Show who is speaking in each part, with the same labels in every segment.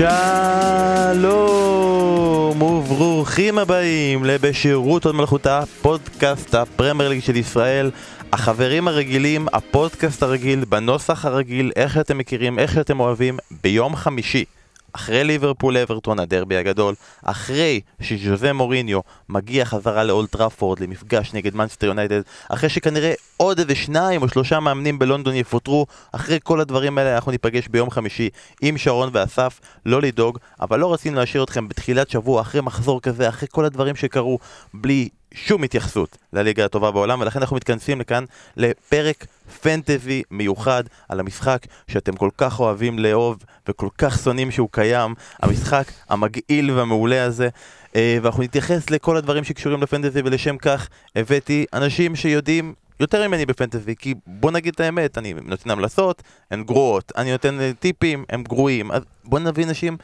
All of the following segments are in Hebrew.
Speaker 1: שלום וברוכים הבאים לבשירות הוד מלכותה, פודקאסט הפרמייר ליג של ישראל. החברים הרגילים, הפודקאסט הרגיל, בנוסח הרגיל, איך שאתם מכירים, איך שאתם אוהבים, ביום חמישי. אחרי ליברפול אברטון, הדרבי הגדול, אחרי שז'וזה מוריניו מגיע חזרה לאולט טראפורד למפגש נגד מנסטר יונייטד, אחרי שכנראה עוד איזה שניים או שלושה מאמנים בלונדון יפוטרו, אחרי כל הדברים האלה אנחנו ניפגש ביום חמישי עם שרון ואסף, לא לדאוג, אבל לא רצינו להשאיר אתכם בתחילת שבוע, אחרי מחזור כזה, אחרי כל הדברים שקרו, בלי שום התייחסות לליגה הטובה בעולם, ולכן אנחנו מתכנסים לכאן לפרק פנטזי מיוחד על המשחק שאתם כל כך אוהבים לאהוב וכל כך שונאים שהוא קיים, המשחק המגעיל והמעולה הזה. אה, ואנחנו נתייחס לכל הדברים שקשורים לפנטזי ולשם כך הבאתי אנשים שיודעים יותר ממני בפנטזי, כי בוא נגיד את האמת, אני נותן המלצות, הן גרועות, אני נותן אה, טיפים, הם גרועים, אז בוא נביא אנשים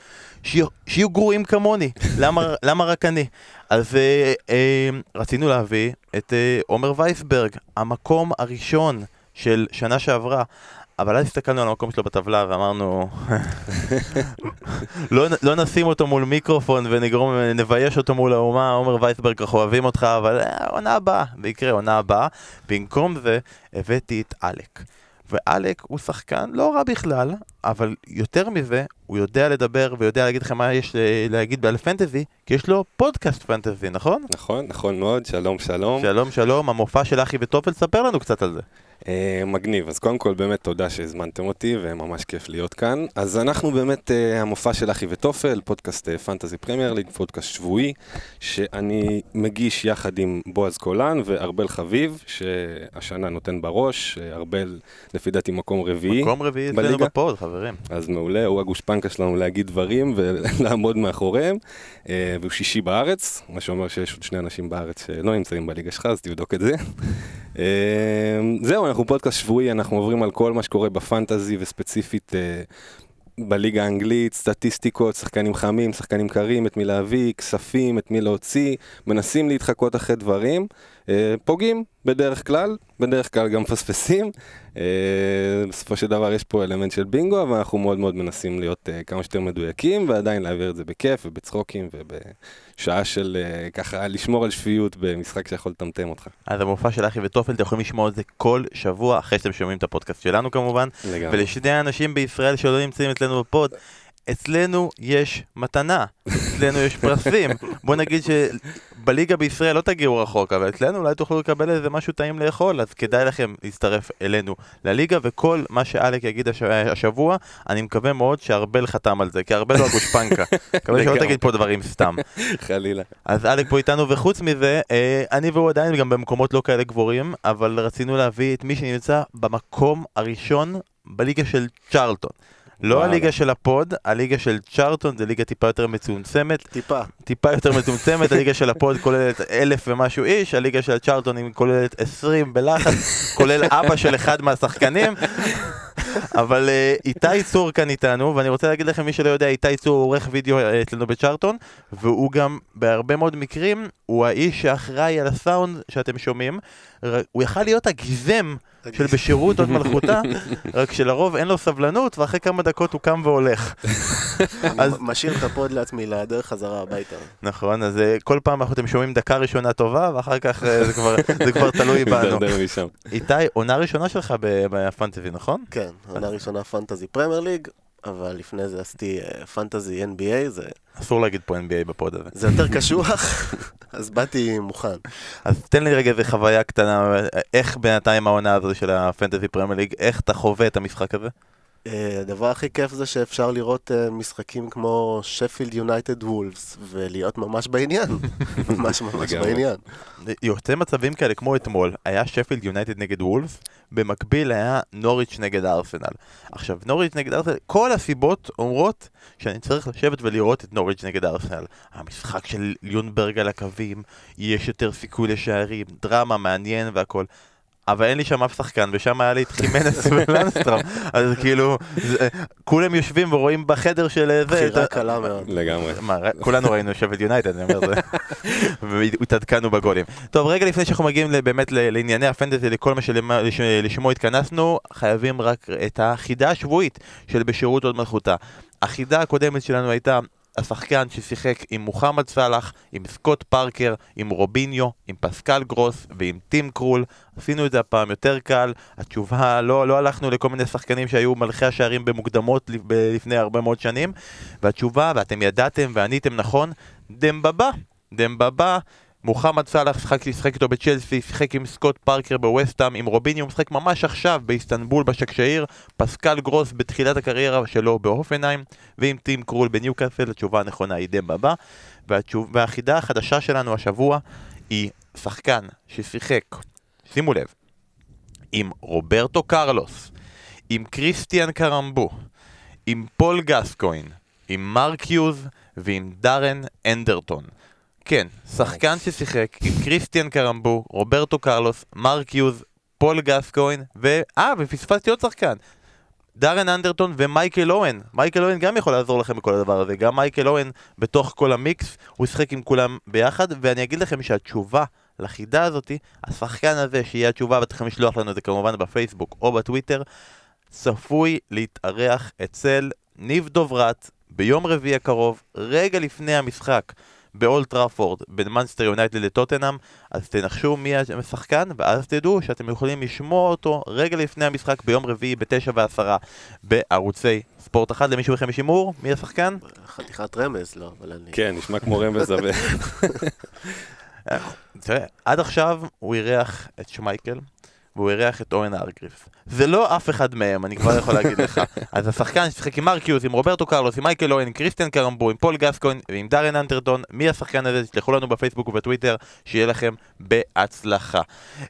Speaker 1: שיהיו, שיהיו גרועים כמוני, למה, למה רק אני? אז אה, אה, רצינו להביא את אה, עומר וייסברג, המקום הראשון של שנה שעברה. אבל אז הסתכלנו על המקום שלו בטבלה ואמרנו לא, לא נשים אותו מול מיקרופון ונגרום, נבייש אותו מול האומה, עומר וייסברג, אנחנו אוהבים אותך, אבל אה, עונה הבאה, זה יקרה עונה הבאה. במקום זה הבאתי את עלק. ועלק הוא שחקן לא רע בכלל, אבל יותר מזה, הוא יודע לדבר ויודע להגיד לכם מה יש להגיד על פנטזי, כי יש לו פודקאסט פנטזי, נכון?
Speaker 2: נכון, נכון מאוד, שלום שלום.
Speaker 1: שלום שלום, המופע של אחי וטופל, ספר לנו קצת על זה.
Speaker 2: אה, מגניב, אז קודם כל באמת תודה שהזמנתם אותי וממש כיף להיות כאן. אז אנחנו באמת אה, המופע של אחי וטופל, פודקאסט אה, פנטזי פרמייר ליג, פודקאסט שבועי, שאני מגיש יחד עם בועז קולן וארבל חביב, שהשנה נותן בראש, ארבל לפי דעתי מקום רביעי.
Speaker 1: מקום רביעי אצלנו בפוד, חברים.
Speaker 2: אז מעולה, הוא הגושפנקה שלנו להגיד דברים ולעמוד מאחוריהם, אה, והוא שישי בארץ, מה שאומר שיש עוד שני אנשים בארץ שלא נמצאים בליגה שלך, אז תבדוק את זה. אה, זהו, אנחנו פודקאסט שבועי, אנחנו עוברים על כל מה שקורה בפנטזי וספציפית אה, בליגה האנגלית, סטטיסטיקות, שחקנים חמים, שחקנים קרים, את מי להביא, כספים, את מי להוציא, מנסים להתחקות אחרי דברים, אה, פוגעים בדרך כלל, בדרך כלל גם מפספסים. אה, בסופו של דבר יש פה אלמנט של בינגו, אבל אנחנו מאוד מאוד מנסים להיות כמה שיותר מדויקים, ועדיין להעביר את זה בכיף ובצחוקים ובשעה של אה, ככה לשמור על שפיות במשחק שיכול לטמטם אותך.
Speaker 1: אז המופע של אחי וטופל, אתם יכולים לשמוע את זה כל שבוע, אחרי שאתם שומעים את הפודקאסט שלנו כמובן.
Speaker 2: לגמרי.
Speaker 1: ולשני האנשים בישראל שלא נמצאים אצלנו בפוד, אצלנו יש מתנה, אצלנו יש פרסים. בוא נגיד שבליגה בישראל לא תגיעו רחוק, אבל אצלנו אולי תוכלו לקבל איזה משהו טעים לאכול, אז כדאי לכם להצטרף אלינו לליגה, וכל מה שאלק יגיד הש... השבוע, אני מקווה מאוד שארבל חתם על זה, כי ארבל הוא הגושפנקה. מקווה שלא. תגיד פה דברים סתם.
Speaker 2: חלילה.
Speaker 1: אז אלק פה איתנו, וחוץ מזה, אה, אני והוא עדיין גם במקומות לא כאלה גבוהים, אבל רצינו להביא את מי שנמצא במקום הראשון בליגה של צ'רלטון. לא. הליגה של הפוד, הליגה של צ'רלטון זה ליגה טיפה יותר מצומצמת,
Speaker 3: טיפה.
Speaker 1: טיפה יותר מצומצמת, הליגה של הפוד כוללת אלף ומשהו איש, הליגה של הצ'רלטון היא כוללת עשרים בלחץ, כולל אבא של אחד מהשחקנים. אבל אה, איתי צור כאן איתנו, ואני רוצה להגיד לכם, מי שלא יודע, איתי צור הוא עורך וידאו אה, אצלנו בצ'רלטון, והוא גם בהרבה מאוד מקרים, הוא האיש שאחראי על הסאונד שאתם שומעים. הוא יכל להיות הגיזם של בשירות הוד מלכותה, רק שלרוב אין לו סבלנות, ואחרי כמה דקות הוא קם והולך. אז-.
Speaker 3: משאיר את הפוד לעצמי לדרך חזרה הביתה.
Speaker 1: נכון, אז אה, כל פעם אנחנו אתם שומעים דקה ראשונה טובה, ואחר כך אה, זה כבר, זה כבר תלוי בנו. איתי, עונה ראשונה שלך בפנטזי, נכון?
Speaker 3: כן, עונה ראשונה פנטזי פרמייר ליג, אבל לפני זה עשיתי אה, פנטזי NBA, זה,
Speaker 1: אסור להגיד פה NBA בפוד הזה.
Speaker 3: זה יותר קשוח, אז באתי מוכן.
Speaker 1: אז תן לי רגע איזה חוויה קטנה, איך בינתיים העונה הזאת של הפנטזי פרמייר ליג, איך אתה חווה את המשחק הזה?
Speaker 3: אה, הדבר הכי כיף זה שאפשר לראות אה, משחקים כמו שפילד יונייטד וולבס, ולהיות ממש בעניין. ממש ממש. בעניין.
Speaker 1: יוצא מצבים כאלה כמו אתמול, היה שפילד יונייטד נגד וולבס, במקביל היה נוריץ' נגד ארסנל. עכשיו, נוריץ' נגד ארסנל, כל הסיבות אומרות שאני צריך לשבת ולראות את נוריץ' נגד ארסנל. המשחק של ליונברג על הקווים, יש יותר סיכוי לשערים, דרמה, מעניין והכל. אבל אין לי שם אף שחקן, ושם היה לי את חימנס ולנסטרם, אז כאילו, זה, כולם יושבים ורואים בחדר של זה,
Speaker 3: בחירה
Speaker 1: את
Speaker 3: קלה מאוד.
Speaker 2: לגמרי.
Speaker 1: מה, כולנו ראינו שפט יונייטד, אני אומר זה, והתעדכנו בגולים. טוב, רגע לפני שאנחנו מגיעים ל- באמת ל- לענייני הפנטזי, לכל מה שלשמו התכנסנו, חייבים רק את החידה השבועית של בשירות הוד מלכותה. החידה הקודמת שלנו הייתה השחקן ששיחק עם מוחמד סאלח, עם סקוט פארקר, עם רוביניו, עם פסקל גרוס ועם טים קרול. עשינו את זה הפעם יותר קל. התשובה, לא, לא הלכנו לכל מיני שחקנים שהיו מלכי השערים במוקדמות לפני הרבה מאוד שנים. והתשובה, ואתם ידעתם ועניתם נכון, דמבה בה. דמבה בה. מוחמד סאלח שיחק, שיחק איתו בצ'לסי, שיחק עם סקוט פארקר בווסטהאם, עם רוביניו, הוא משחק ממש עכשיו באיסטנבול בבשאקשהיר, פסקל גרוס בתחילת הקריירה שלו בהופנהיים, ועם טים קרול בניוקאסל, התשובה הנכונה היא דמבה בה. והתשוב... והחידה החדשה שלנו השבוע היא שחקן ששיחק, שימו לב, עם רוברטו קרלוס, עם קריסטיאן קרמבו, עם פול גסקוין, עם מרק יוז ועם דארן אנדרטון. כן, שחקן ששיחק עם קריסטיאן קרמבו, רוברטו קרלוס, מרק יוז, פול גסקוין, ו... אה, ופספסתי עוד שחקן. דארן אנדרטון ומייקל אוון. מייקל אוון גם יכול לעזור לכם בכל הדבר הזה. גם מייקל אוון בתוך כל המיקס, הוא שיחק עם כולם ביחד, ואני אגיד לכם שהתשובה לחידה הזאתי, השחקן הזה, שיהיה התשובה, ואתם לשלוח לנו את זה כמובן בפייסבוק או בטוויטר, צפוי להתארח אצל ניב דוברת ביום רביעי הקרוב, רגע לפני המשחק. באולט טראפורד בין מנסטר יונייטד לטוטנאם אז תנחשו מי השחקן ואז תדעו שאתם יכולים לשמוע אותו רגע לפני המשחק ביום רביעי בתשע ועשרה בערוצי ספורט אחד למישהו מכם יש הימור? מי השחקן?
Speaker 3: חתיכת רמז, לא, אבל אני...
Speaker 2: כן, נשמע כמו רמז אבל...
Speaker 1: עד עכשיו הוא אירח את שמייקל והוא אירח את אוון הארגריבס. זה לא אף אחד מהם, אני כבר יכול להגיד לך. אז השחקן ששיחק עם מרק יוז, עם רוברטו קרלוס, עם מייקל אוון, קריסטיאן קרמבו, עם פול גסקוין ועם דארן אנדרטון, מי השחקן הזה? תשלחו לנו בפייסבוק ובטוויטר, שיהיה לכם בהצלחה.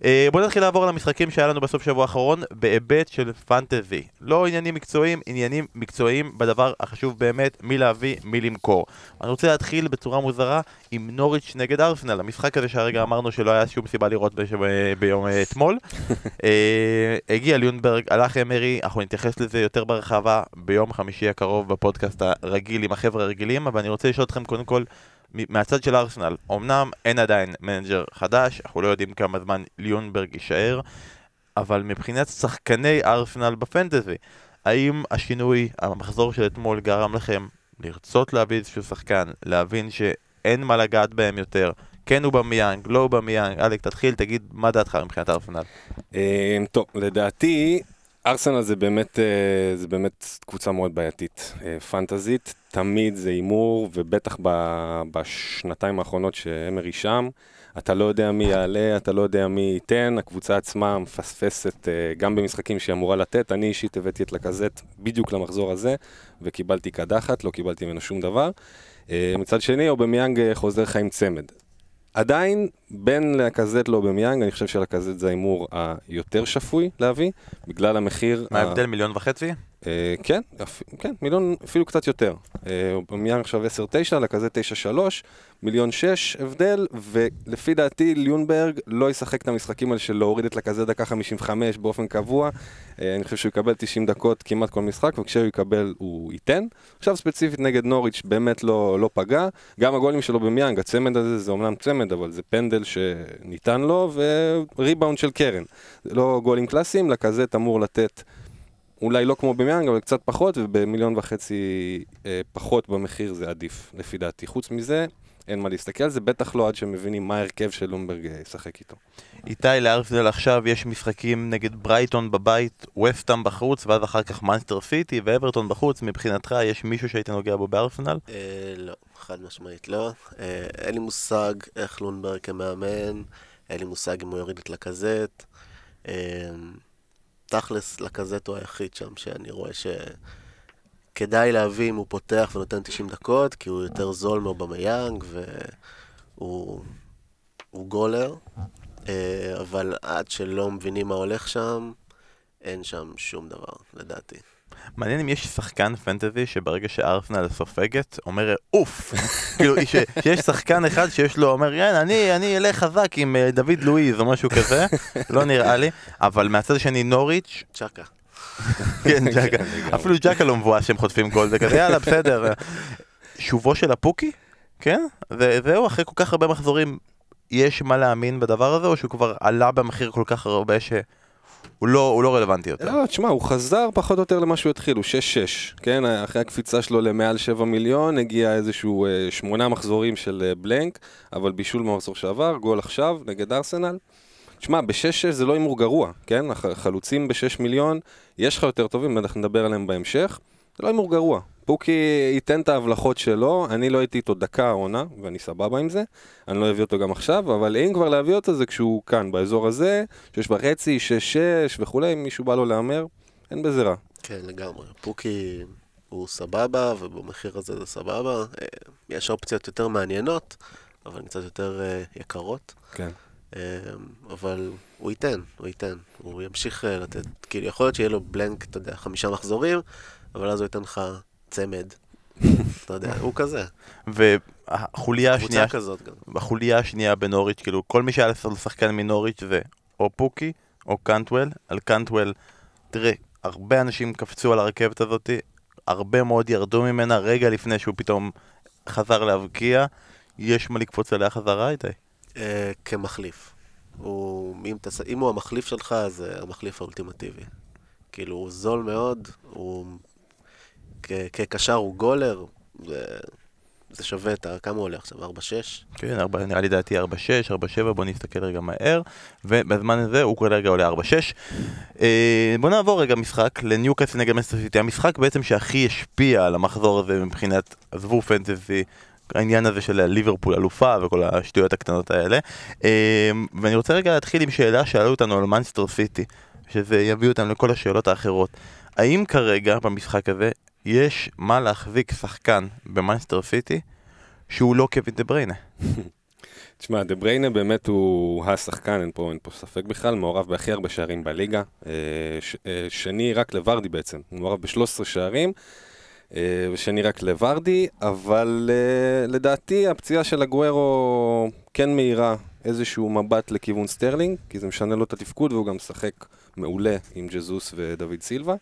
Speaker 1: אה, בואו נתחיל לעבור על המשחקים שהיה לנו בסוף שבוע האחרון, בהיבט של פנטזי. לא עניינים מקצועיים, עניינים מקצועיים בדבר החשוב באמת, מי להביא, מי למכור. אני רוצה להתחיל בצורה מוזרה עם נוריץ' נגד ארסנל, המשחק הזה שהרגע אמרנו שלא היה שום סיבה לראות. ב... ביום אה, אתמול. אה, הגיע ליונברג, הלך אמרי, אנחנו נתייחס לזה יותר בהרחבה ביום חמישי הקרוב בפודקאסט הרגיל עם החבר'ה הרגילים, אבל אני רוצה לשאול אתכם קודם כל מהצד של ארסנל, אמנם אין עדיין מנג'ר חדש, אנחנו לא יודעים כמה זמן ליונברג יישאר, אבל מבחינת שחקני ארסנל בפנטזי, האם השינוי, המחזור של אתמול גרם לכם לרצות להביא איזשהו שחקן, להבין שאין מה לגעת בהם יותר, כן אובמיאנג, לא אובמיאנג, אלק תתחיל, תגיד מה דעתך מבחינת ארסנל.
Speaker 2: אה, טוב, לדעתי, ארסנל זה באמת, אה, זה באמת קבוצה מאוד בעייתית. אה, פנטזית, תמיד זה הימור, ובטח בשנתיים האחרונות שאמרי שם, אתה לא יודע מי יעלה, אתה לא יודע מי ייתן, הקבוצה עצמה מפספסת אה, גם במשחקים שהיא אמורה לתת. אני אישית הבאתי את לקזט בדיוק למחזור הזה, וקיבלתי קדחת, לא קיבלתי ממנו שום דבר. מצד שני, אובמיאנג חוזר עם צמד. עדיין, בין לקזט לאובמיאנג, אני חושב שלקזט זה ההימור היותר שפוי להביא, בגלל המחיר.
Speaker 1: מה ההבדל? מיליון וחצי?
Speaker 2: אה, כן, כן, מיליון, אפילו קצת יותר. אה, אובמיאנג עכשיו 10-9, לקזט 9-3, מיליון 6 הבדל, ולפי דעתי ליונברג לא ישחק את המשחקים האלה של להוריד את לקזט דקה 55 באופן קבוע. אה, אני חושב שהוא יקבל 90 דקות כמעט כל משחק, וכשהוא יקבל הוא ייתן. עכשיו ספציפית נגד נוריץ' באמת לא, לא פגע. גם הגולים של אובמיאנג, הצמד הזה זה אומנם צמד, אבל זה פנדל שניתן לו, וריבאונד של קרן. לא גולים קלאסיים, לקזט אמור לתת אולי לא כמו במיאנג, אבל קצת פחות, ובמיליון וחצי אה, פחות במחיר זה עדיף, לפי דעתי. חוץ מזה, אין מה להסתכל על זה, בטח לא עד שמבינים מה ההרכב של לומברג אה, ישחק איתו.
Speaker 1: איתי לארסנל עכשיו יש משחקים נגד ברייטון בבית, וסטאם בחוץ, ואז אחר כך מנסטר סיטי ואברטון בחוץ. מבחינתך יש מישהו שהיית נוגע בו בארסנל?
Speaker 3: אה, לא, חד משמעית לא. אה, אין לי מושג איך לונברג כמאמן, אין לי מושג אם הוא יוריד את לקזט. תכלס, לקזט הוא היחיד שם שאני רואה שכדאי להביא אם הוא פותח ונותן 90 דקות, כי הוא יותר זול מאובמיאנג והוא הוא גולר. אה, אבל עד שלא מבינים מה הולך שם, אין שם שום דבר, לדעתי.
Speaker 1: מעניין אם יש שחקן פנטזי שברגע שארסנל סופגת, אומר אוף! כאילו, ש- שיש שחקן אחד שיש לו, אומר, כן, אני, אני אלך חזק עם אה, דוד לואיז או משהו כזה, לא נראה לי, אבל מהצד השני נוריץ',
Speaker 3: צ'קה.
Speaker 1: כן, ג'קה. אפילו ג'קה לא מבואס שהם חוטפים גול, זה כזה, יאללה, בסדר. שובו של הפוקי? כן? ו- זהו, אחרי כל כך הרבה מחזורים, יש מה להאמין בדבר הזה, או שהוא כבר עלה במחיר כל כך הרבה ש... הוא לא, הוא לא רלוונטי יותר.
Speaker 2: לא, תשמע, הוא חזר פחות או יותר למה שהוא התחיל, הוא 6-6, כן? אחרי הקפיצה שלו למעל 7 מיליון, הגיע איזשהו אה, שמונה מחזורים של אה, בלנק, אבל בישול במחזור שעבר, גול עכשיו נגד ארסנל. תשמע, ב-6-6 זה לא הימור גרוע, כן? החלוצים ב-6 מיליון, יש לך יותר טובים, אנחנו נדבר עליהם בהמשך. זה לא הימור גרוע. פוקי ייתן את ההבלחות שלו, אני לא הייתי איתו דקה העונה, ואני סבבה עם זה. אני לא אביא אותו גם עכשיו, אבל אם כבר להביא אותו זה כשהוא כאן, באזור הזה, שש וחצי, שש שש וכולי, אם מישהו בא לו להמר, אין בזה רע.
Speaker 3: כן, לגמרי. פוקי הוא סבבה, ובמחיר הזה זה סבבה. אה, יש אופציות יותר מעניינות, אבל קצת יותר אה, יקרות.
Speaker 2: כן.
Speaker 3: אה, אבל הוא ייתן, הוא ייתן. הוא ימשיך לתת. כאילו, יכול להיות שיהיה לו בלנק, אתה יודע, חמישה מחזורים, אבל אז הוא ייתן לך צמד. אתה יודע, הוא כזה.
Speaker 1: והחוליה השנייה,
Speaker 3: כזאת גם.
Speaker 1: החוליה השנייה בנוריץ', כאילו כל מי שהיה לשחקן מנוריץ' זה או פוקי או קאנטוול. על קאנטוול, תראה, הרבה אנשים קפצו על הרכבת הזאתי, הרבה מאוד ירדו ממנה רגע לפני שהוא פתאום חזר להבקיע. יש מה לקפוץ עליה חזרה איתי?
Speaker 3: אה, כמחליף. הוא, אם, תס... אם הוא המחליף שלך, זה המחליף האולטימטיבי. כאילו, הוא זול מאוד, הוא כקשר הוא גולר, זה שווה את ה... כמה הוא עולה עכשיו? 4-6?
Speaker 1: כן, 4, נראה לי דעתי 4-6, 4-7, בוא נסתכל רגע מהר. ובזמן הזה הוא כרגע עולה 4-6. אה, בוא נעבור רגע משחק לניוקאסל נגד מסטר סיטי. המשחק בעצם שהכי השפיע על המחזור הזה מבחינת, עזבו פנטזי, העניין הזה של ליברפול אלופה וכל השטויות הקטנות האלה. אה, ואני רוצה רגע להתחיל עם שאלה שאלו אותנו על מנסטר סיטי, שזה יביא אותנו לכל השאלות האחרות. האם כרגע במשחק הזה יש מה להחזיק שחקן במאנסטר סיטי שהוא לא קווין דה בריינה.
Speaker 2: תשמע, דה בריינה באמת הוא השחקן, אין פה, אין פה ספק בכלל, מעורב בהכי הרבה שערים בליגה. אה, ש, אה, שני רק לוורדי בעצם, הוא מעורב ב-13 שערים, אה, ושני רק לוורדי, אבל לדעתי הפציעה של אגוורו כן מאירה איזשהו מבט לכיוון סטרלינג, כי זה משנה לו את התפקוד והוא גם משחק מעולה עם ג'זוס ודוד סילבה.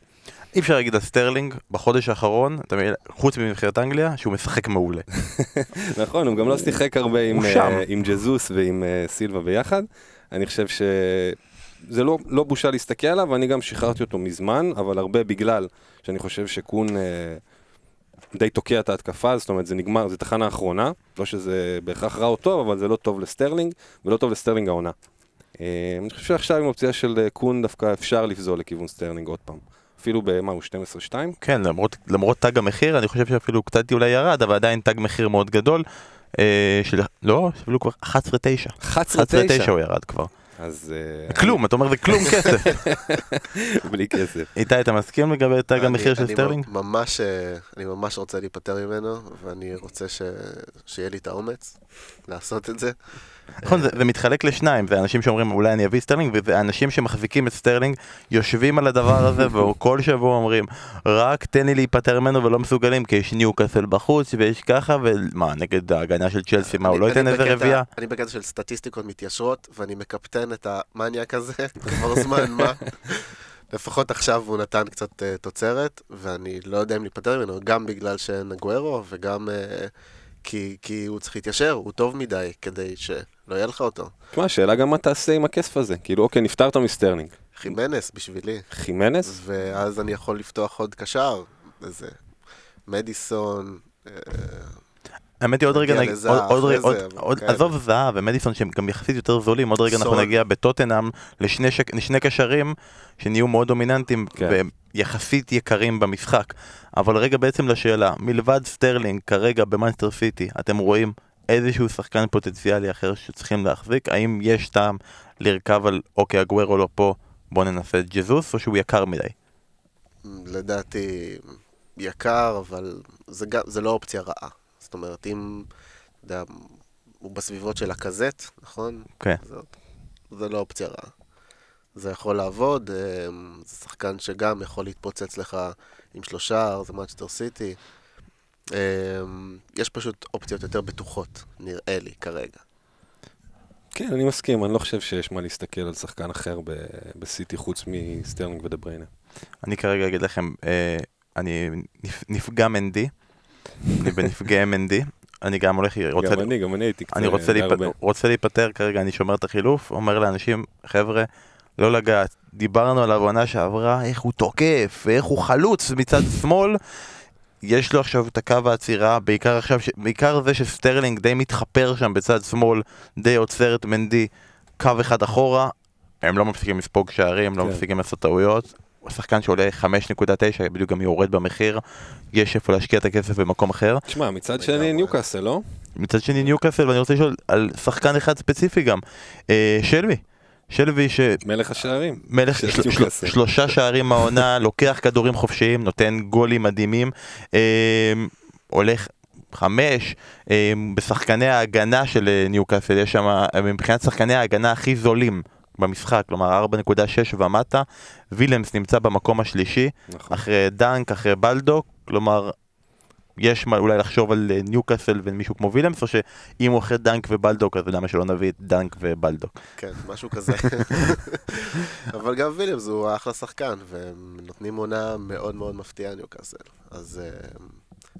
Speaker 1: אי אפשר להגיד על סטרלינג בחודש האחרון, חוץ מנבחרת אנגליה, שהוא משחק מעולה.
Speaker 2: נכון, הוא גם לא שיחק הרבה עם, אה, עם ג'זוס ועם אה, סילבה ביחד. אני חושב שזה לא, לא בושה להסתכל עליו, ואני גם שחררתי אותו מזמן, אבל הרבה בגלל שאני חושב שקון uh, די תוקע את ההתקפה, זאת אומרת זה נגמר, זה תחנה אחרונה, לא שזה בהכרח רע או טוב, אבל זה לא טוב לסטרלינג, ולא טוב לסטרלינג העונה. אני חושב שעכשיו עם אופציה של קון דווקא אפשר לפזול לכיוון סטרלינג עוד פעם. אפילו במה הוא 12-2?
Speaker 1: כן, למרות, למרות תג המחיר, אני חושב שאפילו קצת אולי ירד, אבל עדיין תג מחיר מאוד גדול. אה, של... לא, אפילו כבר 11-9.
Speaker 2: 11-9
Speaker 1: הוא ירד כבר.
Speaker 2: אז...
Speaker 1: אה, כלום, אתה אומר זה כלום כסף.
Speaker 2: בלי כסף.
Speaker 1: איתי, אתה מסכים לגבי תג המחיר של סטרלינג?
Speaker 3: ממש, אה, אני ממש רוצה להיפטר ממנו, ואני רוצה שיהיה לי את האומץ לעשות את זה.
Speaker 1: נכון, זה, זה מתחלק לשניים, זה אנשים שאומרים אולי אני אביא סטרלינג, וזה אנשים שמחזיקים את סטרלינג, יושבים על הדבר הזה, וכל שבוע אומרים, רק תן לי להיפטר ממנו ולא מסוגלים, כי יש ניוקאסל בחוץ, ויש ככה, ומה, נגד ההגנה של צ'לסי, מה, הוא לא ייתן איזה רביעייה?
Speaker 3: אני בקטע של סטטיסטיקות מתיישרות, ואני מקפטן את המניאק הזה כבר זמן מה. לפחות עכשיו הוא נתן קצת אה, תוצרת, ואני לא יודע אם להיפטר ממנו, גם בגלל שאין אגוורו, וגם אה, כי, כי הוא צריך להתיישר, הוא טוב מדי כדי שלא יהיה לך אותו.
Speaker 2: תשמע, השאלה גם מה תעשה עם הכסף הזה. כאילו, אוקיי, נפטרת מסטרלינג.
Speaker 3: חימנס בשבילי.
Speaker 2: חימנס?
Speaker 3: ואז אני יכול לפתוח עוד קשר, איזה מדיסון. אה,
Speaker 1: האמת היא עוד רגע, עזוב זהב ומדיסון שהם גם יחסית יותר זולים, עוד רגע אנחנו נגיע בטוטנאם לשני קשרים שנהיו מאוד דומיננטיים כן. והם יחסית יקרים במשחק. אבל רגע בעצם לשאלה, מלבד סטרלינג כרגע במאנסטר סיטי, אתם רואים איזשהו שחקן פוטנציאלי אחר שצריכים להחזיק? האם יש טעם לרכב על אוקיי, אגוורו לא פה, בוא ננסה את ג'זוס, או שהוא יקר מדי?
Speaker 3: לדעתי יקר, אבל זה, זה לא אופציה רעה. זאת אומרת, אם, אתה יודע, הוא בסביבות של לקזט, נכון?
Speaker 1: כן.
Speaker 3: זה, זה לא אופציה רעה. זה יכול לעבוד, אה, זה שחקן שגם יכול להתפוצץ לך עם שלושה, זה מנצ'סטר סיטי. אה, יש פשוט אופציות יותר בטוחות, נראה לי, כרגע.
Speaker 2: כן, אני מסכים, אני לא חושב שיש מה להסתכל על שחקן אחר בסיטי חוץ מסטרלינג ודה בריינה.
Speaker 1: אני כרגע אגיד לכם, אה, אני נפגע מנדי, אני בנפגעי מנדי, אני גם הולך,
Speaker 2: רוצה... גם אני, גם אני הייתי קצת...
Speaker 1: אני רוצה, להיפ... רוצה להיפטר כרגע, אני שומר את החילוף, אומר לאנשים, חבר'ה, לא לגעת דיברנו עליו בעונה שעברה, איך הוא תוקף, ואיך הוא חלוץ מצד שמאל. יש לו עכשיו את הקו העצירה, בעיקר עכשיו, ש- בעיקר זה שסטרלינג די מתחפר שם בצד שמאל, די עוצר את מנדי קו אחד אחורה, הם לא מפסיקים לספוג שערים, לא
Speaker 2: כן.
Speaker 1: מפסיקים לעשות טעויות. הוא שחקן שעולה 5.9, בדיוק גם יורד במחיר, יש איפה להשקיע את הכסף במקום אחר.
Speaker 2: תשמע, מצד שני. ניוקאסל, לא?
Speaker 1: מצד שני ניוקאסל, ואני רוצה לשאול על שחקן אחד ספציפי גם, אה, שלוי. שלוי ש...
Speaker 2: מלך השערים.
Speaker 1: מלך
Speaker 2: של
Speaker 1: של, של. שלושה שערים מהעונה, לוקח כדורים חופשיים, נותן גולים מדהימים, אה, הולך חמש, אה, בשחקני ההגנה של אה, ניוקאסל, יש שם, אה, מבחינת שחקני ההגנה הכי זולים במשחק, כלומר 4.6 ומטה, וילמס נמצא במקום השלישי,
Speaker 2: נכון.
Speaker 1: אחרי דנק, אחרי בלדוק, כלומר... יש מה אולי לחשוב על אה, ניוקאסל ומישהו כמו וילמס, או שאם הוא אחרי דנק ובלדוק, אז למה שלא נביא את דנק ובלדוק?
Speaker 3: כן, משהו כזה. אבל גם וויליאמס הוא אחלה שחקן, והם נותנים עונה מאוד מאוד מפתיעה ניוקאסל. אז אה,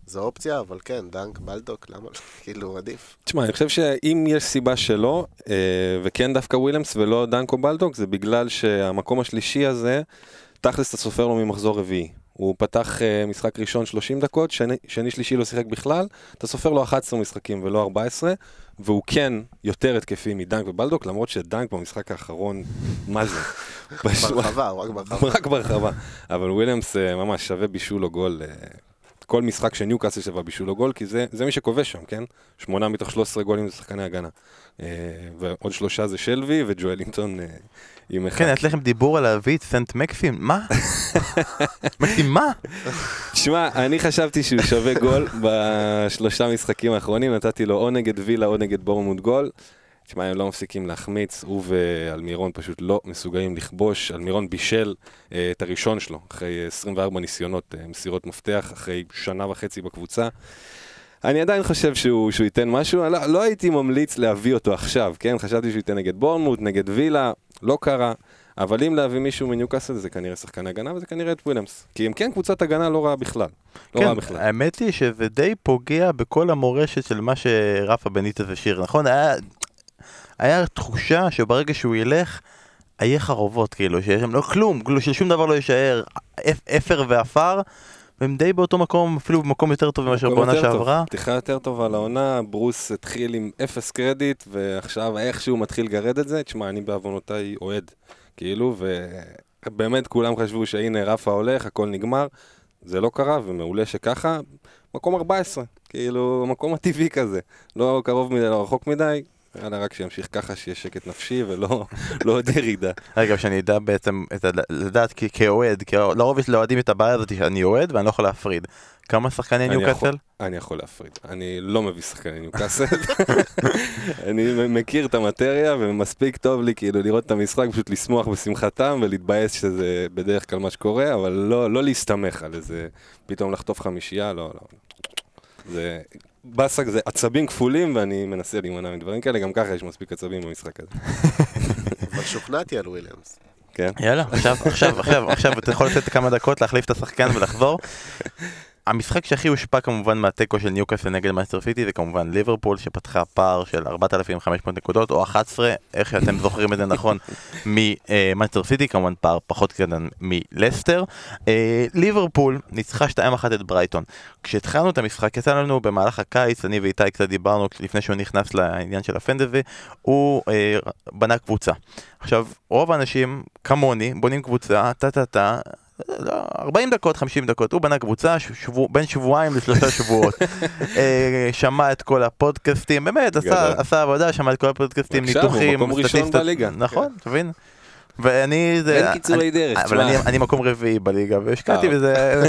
Speaker 3: זו אופציה, אבל כן, דנק, בולדוק, למה? לא? כאילו, עדיף.
Speaker 2: תשמע, אני חושב שאם יש סיבה שלא, אה, וכן דווקא וויליאמס ולא דנק ובולדוק, זה בגלל שהמקום השלישי הזה, תכלס אתה סופר לו ממחזור רביעי. הוא פתח אה, משחק ראשון 30 דקות, שני, שני שלישי לא שיחק בכלל, אתה סופר לו 11 משחקים ולא 14, והוא כן יותר התקפי מדנק ובולדוק, למרות שדנק במשחק האחרון, מה זה?
Speaker 3: ברחבה, רק ברחבה.
Speaker 2: רק ברחבה. אבל וויליאמס אה, ממש שווה בישול או גול. אה, כל משחק של ניוקאסל שווה בישול או גול, כי זה, זה מי שכובש שם, כן? שמונה מתוך 13 גולים זה שחקני הגנה. אה, ועוד שלושה זה שלבי וג'ואלינטון אה, עם אחד.
Speaker 1: כן, יש לכם דיבור על להביא את סן מקסימן, מה? מקסים מה?
Speaker 2: שמע, אני חשבתי שהוא שווה גול בשלושה משחקים האחרונים, נתתי לו או נגד וילה או נגד בורנמות' גול. תשמע, הם לא מפסיקים להחמיץ, הוא ואלמירון פשוט לא מסוגלים לכבוש. אלמירון בישל אה, את הראשון שלו, אחרי 24 ניסיונות אה, מסירות מפתח, אחרי שנה וחצי בקבוצה. אני עדיין חושב שהוא, שהוא ייתן משהו, לא, לא הייתי ממליץ להביא אותו עכשיו, כן? חשבתי שהוא ייתן נגד בורנמוט, נגד וילה, לא קרה. אבל אם להביא מישהו מניוקאסל זה כנראה שחקן הגנה וזה כנראה את וויליאמס. כי הם כן קבוצת הגנה לא רעה בכלל. לא רעה
Speaker 1: כן,
Speaker 2: בכלל.
Speaker 1: האמת היא שזה די פוגע בכל המורשת של מה שרפה בניטה השאיר, נכון? היה, היה תחושה שברגע שהוא ילך, היה חרובות, כאילו, שיש שם לא כלום, כאילו ששום דבר לא יישאר, אפ- אפר ועפר, והם די באותו מקום, אפילו במקום יותר טוב מאשר
Speaker 2: מקום
Speaker 1: בעונה. שעברה.
Speaker 2: פתיחה יותר טובה לעונה, ברוס התחיל עם אפס קרדיט, ועכשיו איכשהו מתחיל לגרד את זה. תשמע, אני בעוונותיי אוהד, כאילו, ובאמת כולם חשבו שהנה רפה הולך, הכל נגמר. זה לא קרה, ומעולה שככה. מקום 14, כאילו, המקום הטבעי כזה. לא קרוב מדי, לא רחוק מדי. יאללה, רק שימשיך ככה, שיהיה שקט נפשי ולא לא עוד ירידה.
Speaker 1: רגע, שאני אדע בעצם, לדעת כאוהד, כי לרוב יש לאוהדים את הבעיה הזאת שאני אוהד ואני לא יכול להפריד. כמה שחקני ניוקאסל?
Speaker 2: אני יכול להפריד. אני לא מביא שחקני ניוקאסל. אני מכיר את המטריה ומספיק טוב לי כאילו לראות את המשחק, פשוט לשמוח בשמחתם ולהתבאס שזה בדרך כלל מה שקורה, אבל לא, לא להסתמך על איזה פתאום לחטוף חמישייה, לא, לא. זה באסה זה עצבים כפולים ואני מנסה להימנע מדברים כאלה, גם ככה יש מספיק עצבים במשחק הזה.
Speaker 3: אבל שוכנעתי על וויליאמס.
Speaker 2: כן?
Speaker 1: יאללה, עכשיו, עכשיו, עכשיו, עכשיו אתה יכול לתת כמה דקות להחליף את השחקן ולחזור. המשחק שהכי הושפע כמובן מהתיקו של ניוקאסל נגד מנצ'סטר סיטי זה כמובן ליברפול שפתחה פער של 4,500 נקודות או 11, איך שאתם זוכרים את זה נכון, ממנצ'סטר סיטי, כמובן פער פחות קטן מלסטר. אה, ליברפול ניצחה 2-1 את ברייטון. כשהתחלנו את המשחק יצא לנו במהלך הקיץ, אני ואיתי קצת דיברנו לפני שהוא נכנס לעניין של הפנטזי, הוא אה, בנה קבוצה. עכשיו, רוב האנשים, כמוני, בונים קבוצה, טה-טה-טה, לא, 40 דקות, 50 דקות, הוא בנה קבוצה שבוע, בין שבועיים לשלושה שבועות. אה, שמע את כל הפודקאסטים, באמת, עשה. עשה עבודה, שמע את כל הפודקאסטים,
Speaker 2: עכשיו הוא
Speaker 1: ניתוחים,
Speaker 2: מקום ראשון
Speaker 1: סטטיסטיקות.
Speaker 2: בליגה.
Speaker 1: נכון, אתה מבין? ואני, זה...
Speaker 2: אין קיצורי דרך,
Speaker 1: אבל. אני, אני מקום רביעי בליגה, והשקעתי
Speaker 2: אה.
Speaker 1: בזה,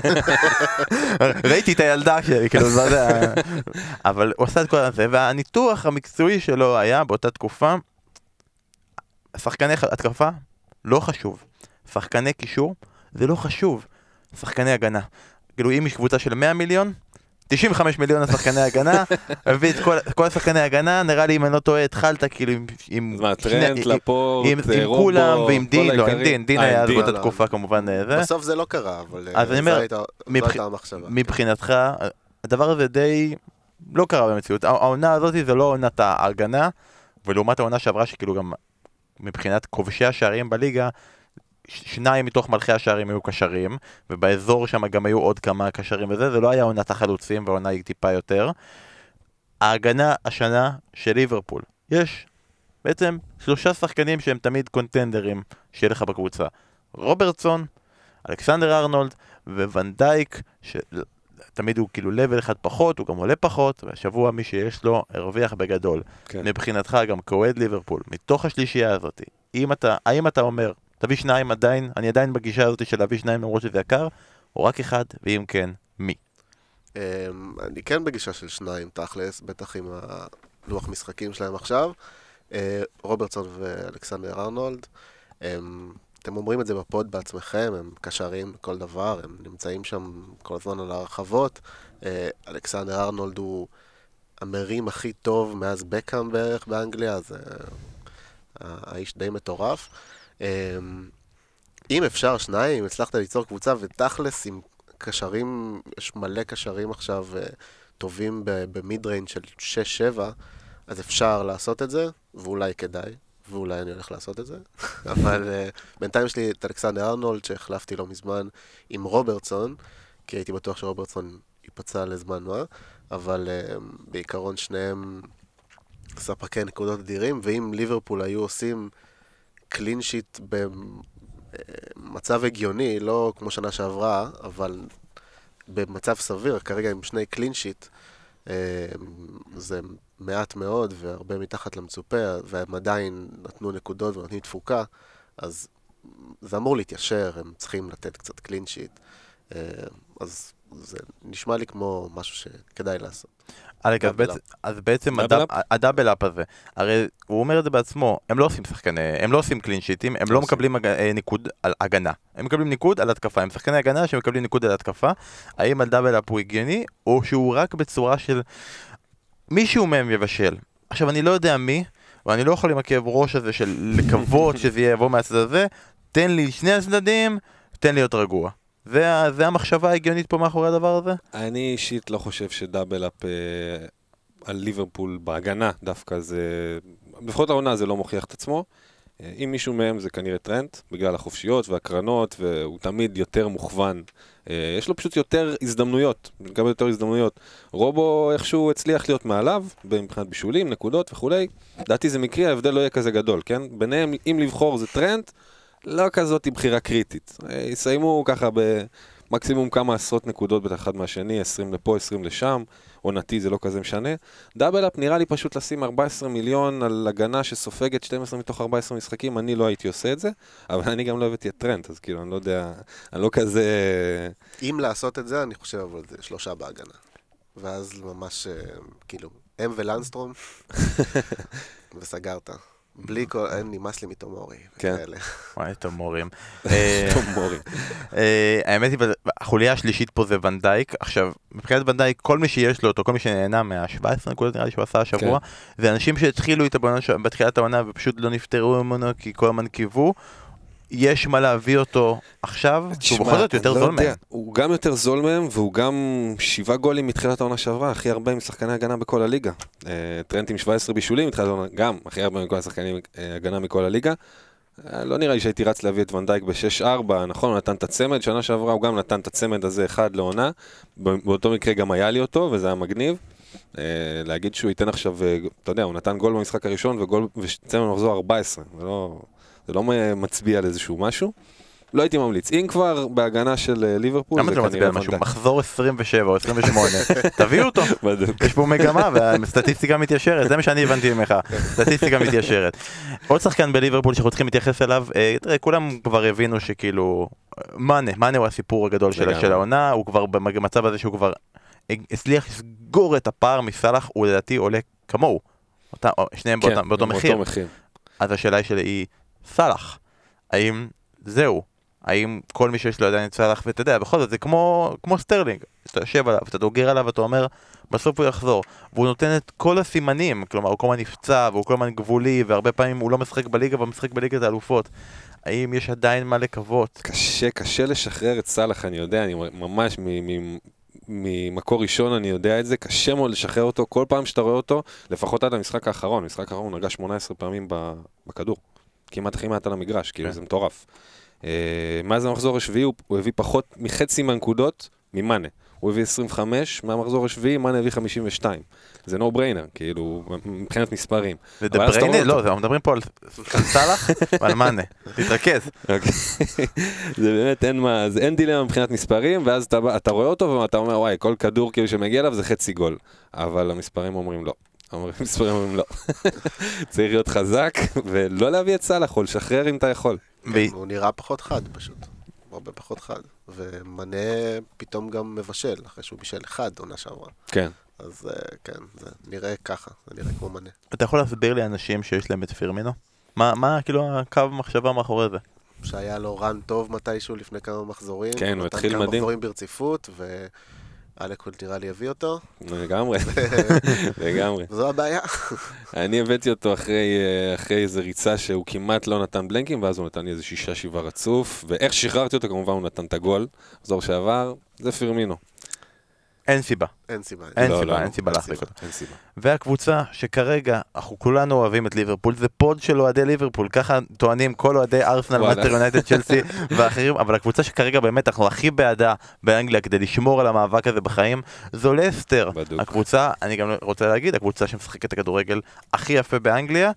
Speaker 1: ראיתי את הילדה שלי, כאילו, זה יודע, אבל הוא עשה את כל הזה, והניתוח המקצועי שלו היה באותה תקופה, שחקני התקפה, לא חשוב. שחקני קישור, זה לא חשוב. שחקני הגנה. כאילו, אם יש קבוצה של 100 מיליון, 95 מיליון לשחקני הגנה, הביא את כל, כל השחקני הגנה, נראה לי אם אני לא טועה, התחלת כאילו עם... עם
Speaker 2: מה, טרנט, לפורט,
Speaker 1: עם, עם כולם ועם דין, לא, עם. דין, דין
Speaker 2: אה,
Speaker 1: היה אז. באותה תקופה כמובן אה, זה.
Speaker 3: בסוף זה לא קרה, אבל אה,
Speaker 1: אז אני אומר,
Speaker 3: זו הייתה- המחשבה.
Speaker 1: מבחינתך, הדבר הזה די לא קרה במציאות. הע- העונה הזאת זה לא עונת ההגנה, ולעומת העונה שעברה שכאילו גם מבחינת כובשי השערים בליגה, שניים מתוך מלכי השערים היו קשרים, ובאזור שם גם היו עוד כמה קשרים וזה, זה לא היה עונת החלוצים, והעונה היא טיפה יותר. ההגנה השנה של ליברפול, יש בעצם שלושה שחקנים שהם תמיד קונטנדרים שיהיה לך בקבוצה. רוברטסון, אלכסנדר ארנולד וונדייק, שתמיד הוא כאילו לבל אחד פחות, הוא גם עולה פחות, והשבוע מי שיש לו הרוויח בגדול.
Speaker 2: כן.
Speaker 1: מבחינתך גם כאוהד ליברפול, מתוך השלישייה הזאת, אם אתה, האם אתה אומר, תביא שניים עדיין, אני עדיין בגישה הזאת של להביא שניים למרות שזה יקר, או רק אחד, ואם כן, מי?
Speaker 3: אמ, אני כן בגישה של שניים, תכלס, בטח עם הלוח משחקים שלהם עכשיו. אה, רוברטסון ואלכסנדר ארנולד. הם, אתם אומרים את זה בפוד בעצמכם, הם קשרים לכל דבר, הם נמצאים שם כל הזמן על הרחבות. אה, אלכסנדר ארנולד הוא המרים הכי טוב מאז בקאם בערך באנגליה, אז אה, האיש די מטורף. אם אפשר שניים, אם הצלחת ליצור קבוצה, ותכלס עם קשרים, יש מלא קשרים עכשיו טובים במיד ריינג של 6-7, אז אפשר לעשות את זה, ואולי כדאי, ואולי אני הולך לעשות את זה. אבל uh, בינתיים יש לי את אלכסנדר ארנולד, שהחלפתי לא מזמן עם רוברטסון, כי הייתי בטוח שרוברטסון ייפצע לזמן מה, אבל uh, בעיקרון שניהם ספקי נקודות אדירים, ואם ליברפול היו עושים קלין שיט במצב הגיוני, לא כמו שנה שעברה, אבל במצב סביר, כרגע עם שני קלין שיט, זה מעט מאוד והרבה מתחת למצופה, והם עדיין נתנו נקודות ונותנים תפוקה, אז זה אמור להתיישר, הם צריכים לתת קצת קלין שיט. אה, אז זה נשמע לי כמו משהו שכדאי לעשות.
Speaker 1: אז בעצם, אז בעצם הדאב, הדאבל אפ הזה, הרי הוא אומר את זה בעצמו, הם לא עושים שחקני, הם לא עושים קלין שיטים, הם לא מקבלים אה, ניקוד על הגנה, הם מקבלים ניקוד על התקפה, הם שחקני הגנה שמקבלים ניקוד על התקפה, האם הדאבל אפ הוא הגיוני, או שהוא רק בצורה של מישהו מהם יבשל. עכשיו אני לא יודע מי, ואני לא יכול עם הכאב ראש הזה של לקוות שזה יבוא מהצד הזה, תן לי שני הצדדים, תן לי להיות רגוע. זה, זה המחשבה ההגיונית פה מאחורי הדבר הזה?
Speaker 2: אני אישית לא חושב ש-double up אה, על ליברפול בהגנה דווקא זה... לפחות העונה זה לא מוכיח את עצמו. אה, אם מישהו מהם זה כנראה טרנד, בגלל החופשיות והקרנות, והוא תמיד יותר מוכוון. אה, יש לו פשוט יותר הזדמנויות, גם יותר הזדמנויות. רובו איכשהו הצליח להיות מעליו, מבחינת בישולים, נקודות וכולי. לדעתי זה מקרי, ההבדל לא יהיה כזה גדול, כן? ביניהם, אם לבחור זה טרנד, לא כזאת בחירה קריטית. אה, יסיימו ככה במקסימום כמה עשרות נקודות בין אחד מהשני, 20 לפה, 20 לשם, עונתי זה לא כזה משנה. double up נראה לי פשוט לשים 14 מיליון על הגנה שסופגת 12 מתוך 14 משחקים, אני לא הייתי עושה את זה, אבל אני גם לא הבאתי את טרנד, אז כאילו, אני לא יודע, אני לא כזה...
Speaker 3: אם לעשות את זה, אני חושב אבל זה שלושה בהגנה. ואז ממש, אה, כאילו, אם ולונדסטרם, וסגרת. בלי כל, אין, נמאס לי מתומורי.
Speaker 2: כן.
Speaker 1: וואי, תומורים.
Speaker 2: תומורים.
Speaker 1: אה, האמת היא, החוליה השלישית פה זה ונדייק. עכשיו, מבחינת ונדייק, כל מי שיש לו אותו, כל מי שנהנה מה-17 נקודות נראה לי שהוא עשה השבוע, כן. זה אנשים שהתחילו איתו בתחילת העונה ופשוט לא נפטרו ממנו כי כל הזמן קיוו. יש מה להביא אותו עכשיו, שהוא בכל זאת יותר לא זול מהם.
Speaker 2: הוא גם יותר זול מהם, והוא גם שבעה גולים מתחילת העונה שעברה, הכי הרבה משחקני הגנה בכל הליגה. אה, טרנט עם 17 בישולים מתחילת העונה, גם הכי הרבה מכל השחקני אה, הגנה מכל הליגה. אה, לא נראה לי שהייתי רץ להביא את ונדייק ב-6-4, נכון, הוא נתן את הצמד, שנה שעברה הוא גם נתן את הצמד הזה אחד לעונה, באותו מקרה גם היה לי אותו, וזה היה מגניב. להגיד שהוא ייתן עכשיו, אתה יודע, הוא נתן גול במשחק הראשון וצמד במחזור 14, זה לא... זה לא מצביע על איזשהו משהו. לא הייתי ממליץ. אם כבר בהגנה של אה, ליברפול,
Speaker 1: למה אתה לא מצביע על משהו? מחזור 27 או 28, תביאו אותו. יש פה מגמה והסטטיסטיקה מתיישרת, זה מה שאני הבנתי ממך, סטטיסטיקה מתיישרת. עוד שחקן בליברפול שאנחנו צריכים להתייחס אליו, אה, תראה, כולם כבר הבינו שכאילו, מאנה, מאנה הוא הסיפור הגדול של העונה, הוא כבר במצב הזה שהוא כבר הצליח לסגור את הפער מסאלח, הוא לדעתי עולה כמוהו. שניהם כן, באותו מחיר. אז השאלה היא, סאלח. האם זהו? האם כל מי שיש לו עדיין את סאלח, ואתה יודע, בכל זאת זה כמו, כמו סטרלינג, אתה יושב עליו, אתה דוגר עליו, אתה אומר, בסוף הוא יחזור. והוא נותן את כל הסימנים, כלומר הוא כל הזמן נפצע, והוא כל הזמן גבולי, והרבה פעמים הוא לא משחק בליגה, אבל משחק בליגת האלופות. האם יש עדיין מה לקוות?
Speaker 2: קשה, קשה לשחרר את סאלח, אני יודע, אני ממש ממקור ראשון אני יודע את זה, קשה מאוד לשחרר אותו כל פעם שאתה רואה אותו, לפחות עד המשחק האחרון, המשחק האחרון הוא נגע 18 פעמים בכדור. כמעט הכי מעט על המגרש, כאילו כן. זה מטורף. אה, מאז המחזור השביעי הוא, הביא פחות מחצי מהנקודות ממאנה. הוא הביא 25, מהמחזור השביעי מאנה הביא 52. זה no brainer, כאילו, מבחינת מספרים.
Speaker 1: זה
Speaker 2: רואה
Speaker 1: דבריינה? לא. אנחנו מדברים פה על סאלח ועל מאנה. תתרכז.
Speaker 2: אוקיי. זה באמת אין מה, אין דילמה מבחינת מספרים, ואז אתה רואה אותו ואתה אומר, וואי, כל כדור כאילו שמגיע אליו זה חצי גול. אבל המספרים אומרים לא. המספרים אומרים לא. צריך להיות חזק, ולא להביא את סאלח, או לשחרר אם אתה יכול.
Speaker 1: ו-
Speaker 3: כן, הוא נראה פחות חד פשוט. הוא הרבה פחות חד. ומנה פתאום גם מבשל, אחרי שהוא בישל אחד עונה שעברה.
Speaker 2: כן.
Speaker 3: אז אה, כן, זה נראה ככה, זה נראה כמו מנה.
Speaker 1: אתה יכול להסביר לי אנשים שיש להם את פירמינו? מה, מה כאילו הקו המחשבה מאחורי זה?
Speaker 3: שהיה לו רן טוב מתישהו לפני כמה מחזורים.
Speaker 2: כן, הוא
Speaker 3: נתן
Speaker 2: התחיל
Speaker 3: כמה
Speaker 2: מדהים.
Speaker 3: מחזורים ברציפות, ואלק נראה לי הביא אותו.
Speaker 2: לגמרי, לגמרי.
Speaker 3: זו הבעיה.
Speaker 2: אני הבאתי אותו אחרי, אה, אחרי איזה ריצה שהוא כמעט לא נתן בלנקים, ואז הוא נתן לי איזה שישה שבעה רצוף, ואיך שחררתי אותו, כמובן הוא נתן את הגול, מחזור שעבר, זה פירמינו.
Speaker 1: אין סיבה.
Speaker 3: אין סיבה.
Speaker 1: אין
Speaker 2: לא,
Speaker 1: סיבה,
Speaker 2: לא,
Speaker 1: אין
Speaker 2: לא,
Speaker 1: סיבה
Speaker 3: אין סיבה.
Speaker 1: אותו.
Speaker 2: אין סיבה.
Speaker 1: והקבוצה שכרגע אנחנו כולנו אוהבים את ליברפול זה פוד של אוהדי ליברפול ככה טוענים כל אוהדי ארסנל. מטר יונייטד, צ'לסי ואחרים אבל הקבוצה שכרגע באמת אנחנו הכי בעדה באנגליה כדי לשמור על המאבק הזה בחיים זו לסטר
Speaker 2: בדוק.
Speaker 1: הקבוצה אני גם רוצה להגיד הקבוצה שמשחקת את הכדורגל הכי יפה באנגליה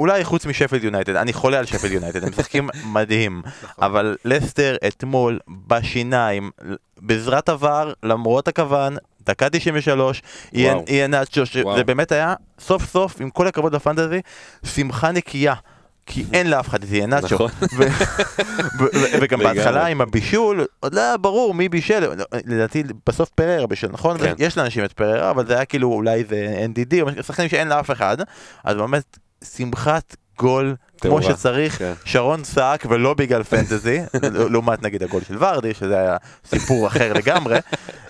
Speaker 1: אולי חוץ משפילד יונייטד, אני חולה על שפילד יונייטד, הם משחקים מדהים,
Speaker 3: נכון.
Speaker 1: אבל לסטר אתמול בשיניים, בעזרת עבר, למרות הכוון, דקה 93,
Speaker 2: וואו.
Speaker 1: יהיה נאצ'ו,
Speaker 2: וואו.
Speaker 1: זה באמת היה סוף סוף, עם כל הכבוד לפנטזי, שמחה נקייה. כי אין לאף אחד את יהיה נאצ'ו.
Speaker 2: נכון.
Speaker 1: וגם. בהתחלה עם הבישול, עוד לא היה ברור מי בישל, לדעתי בסוף פררה בישל, נכון?
Speaker 2: כן.
Speaker 1: יש לאנשים את פררה, אבל זה היה כאילו אולי זה NDD, שחקנים שאין לאף אחד, אז באמת שמחת גול כמו. שצריך,
Speaker 2: כן.
Speaker 1: שרון צעק ולא בגלל פנטזי, לעומת נגיד הגול של ורדי, שזה היה סיפור אחר לגמרי.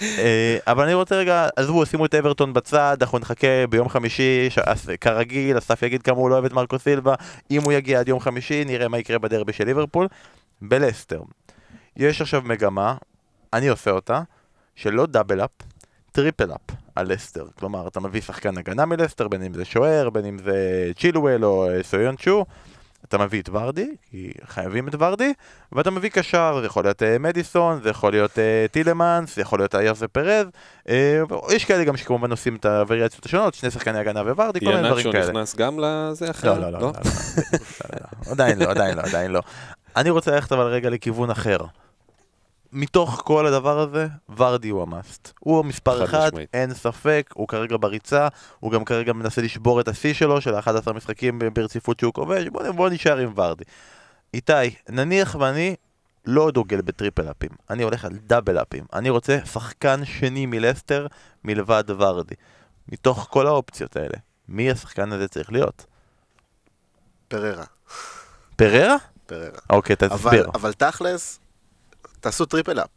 Speaker 1: אה, אבל אני רוצה רגע, עזבו, שימו את אברטון בצד, אנחנו נחכה ביום חמישי, ש- כרגיל, אסף יגיד כמה הוא לא אוהב את מרקו סילבה, אם הוא יגיע עד יום חמישי, נראה מה יקרה בדרבי של ליברפול. בלסטר, יש עכשיו מגמה, אני עושה אותה, שלא double up, triple up על לסטר. כלומר, אתה מביא שחקן הגנה מלסטר, בין אם זה שוער, בין אם זה צ'ילואל או סויונצ'ו, אתה מביא את ורדי, כי חייבים את ורדי, ואתה מביא קשר, זה יכול להיות אה, מדיסון, זה יכול להיות אה, טילמנס, זה יכול להיות איוסה פרז, אה, יש כאלה גם שכמובן עושים את הווריאציות השונות, שני שחקני הגנה וורדי, כל מיני דברים כאלה.
Speaker 2: נכנס גם לזה אחר?
Speaker 1: לא, לא, לא, לא, עדיין לא, עדיין לא, עדיין לא. אני רוצה ללכת אבל רגע לכיוון אחר. מתוך כל הדבר הזה, ורדי הוא המאסט. הוא המספר
Speaker 2: חד
Speaker 1: אחד,
Speaker 2: משמעית.
Speaker 1: אין ספק, הוא כרגע בריצה, הוא גם כרגע מנסה לשבור את השיא שלו, של 11 משחקים ברציפות שהוא כובש, בוא, בוא נשאר עם ורדי. איתי, נניח ואני לא דוגל בטריפל אפים, אני הולך על דאבל אפים. אני רוצה שחקן שני מלסטר מלבד ורדי. מתוך כל האופציות האלה, מי השחקן הזה צריך להיות?
Speaker 3: פריירה.
Speaker 1: פריירה?
Speaker 3: פריירה.
Speaker 1: אוקיי,
Speaker 3: אבל,
Speaker 1: תסביר.
Speaker 3: אבל תכלס, תעשו triple up.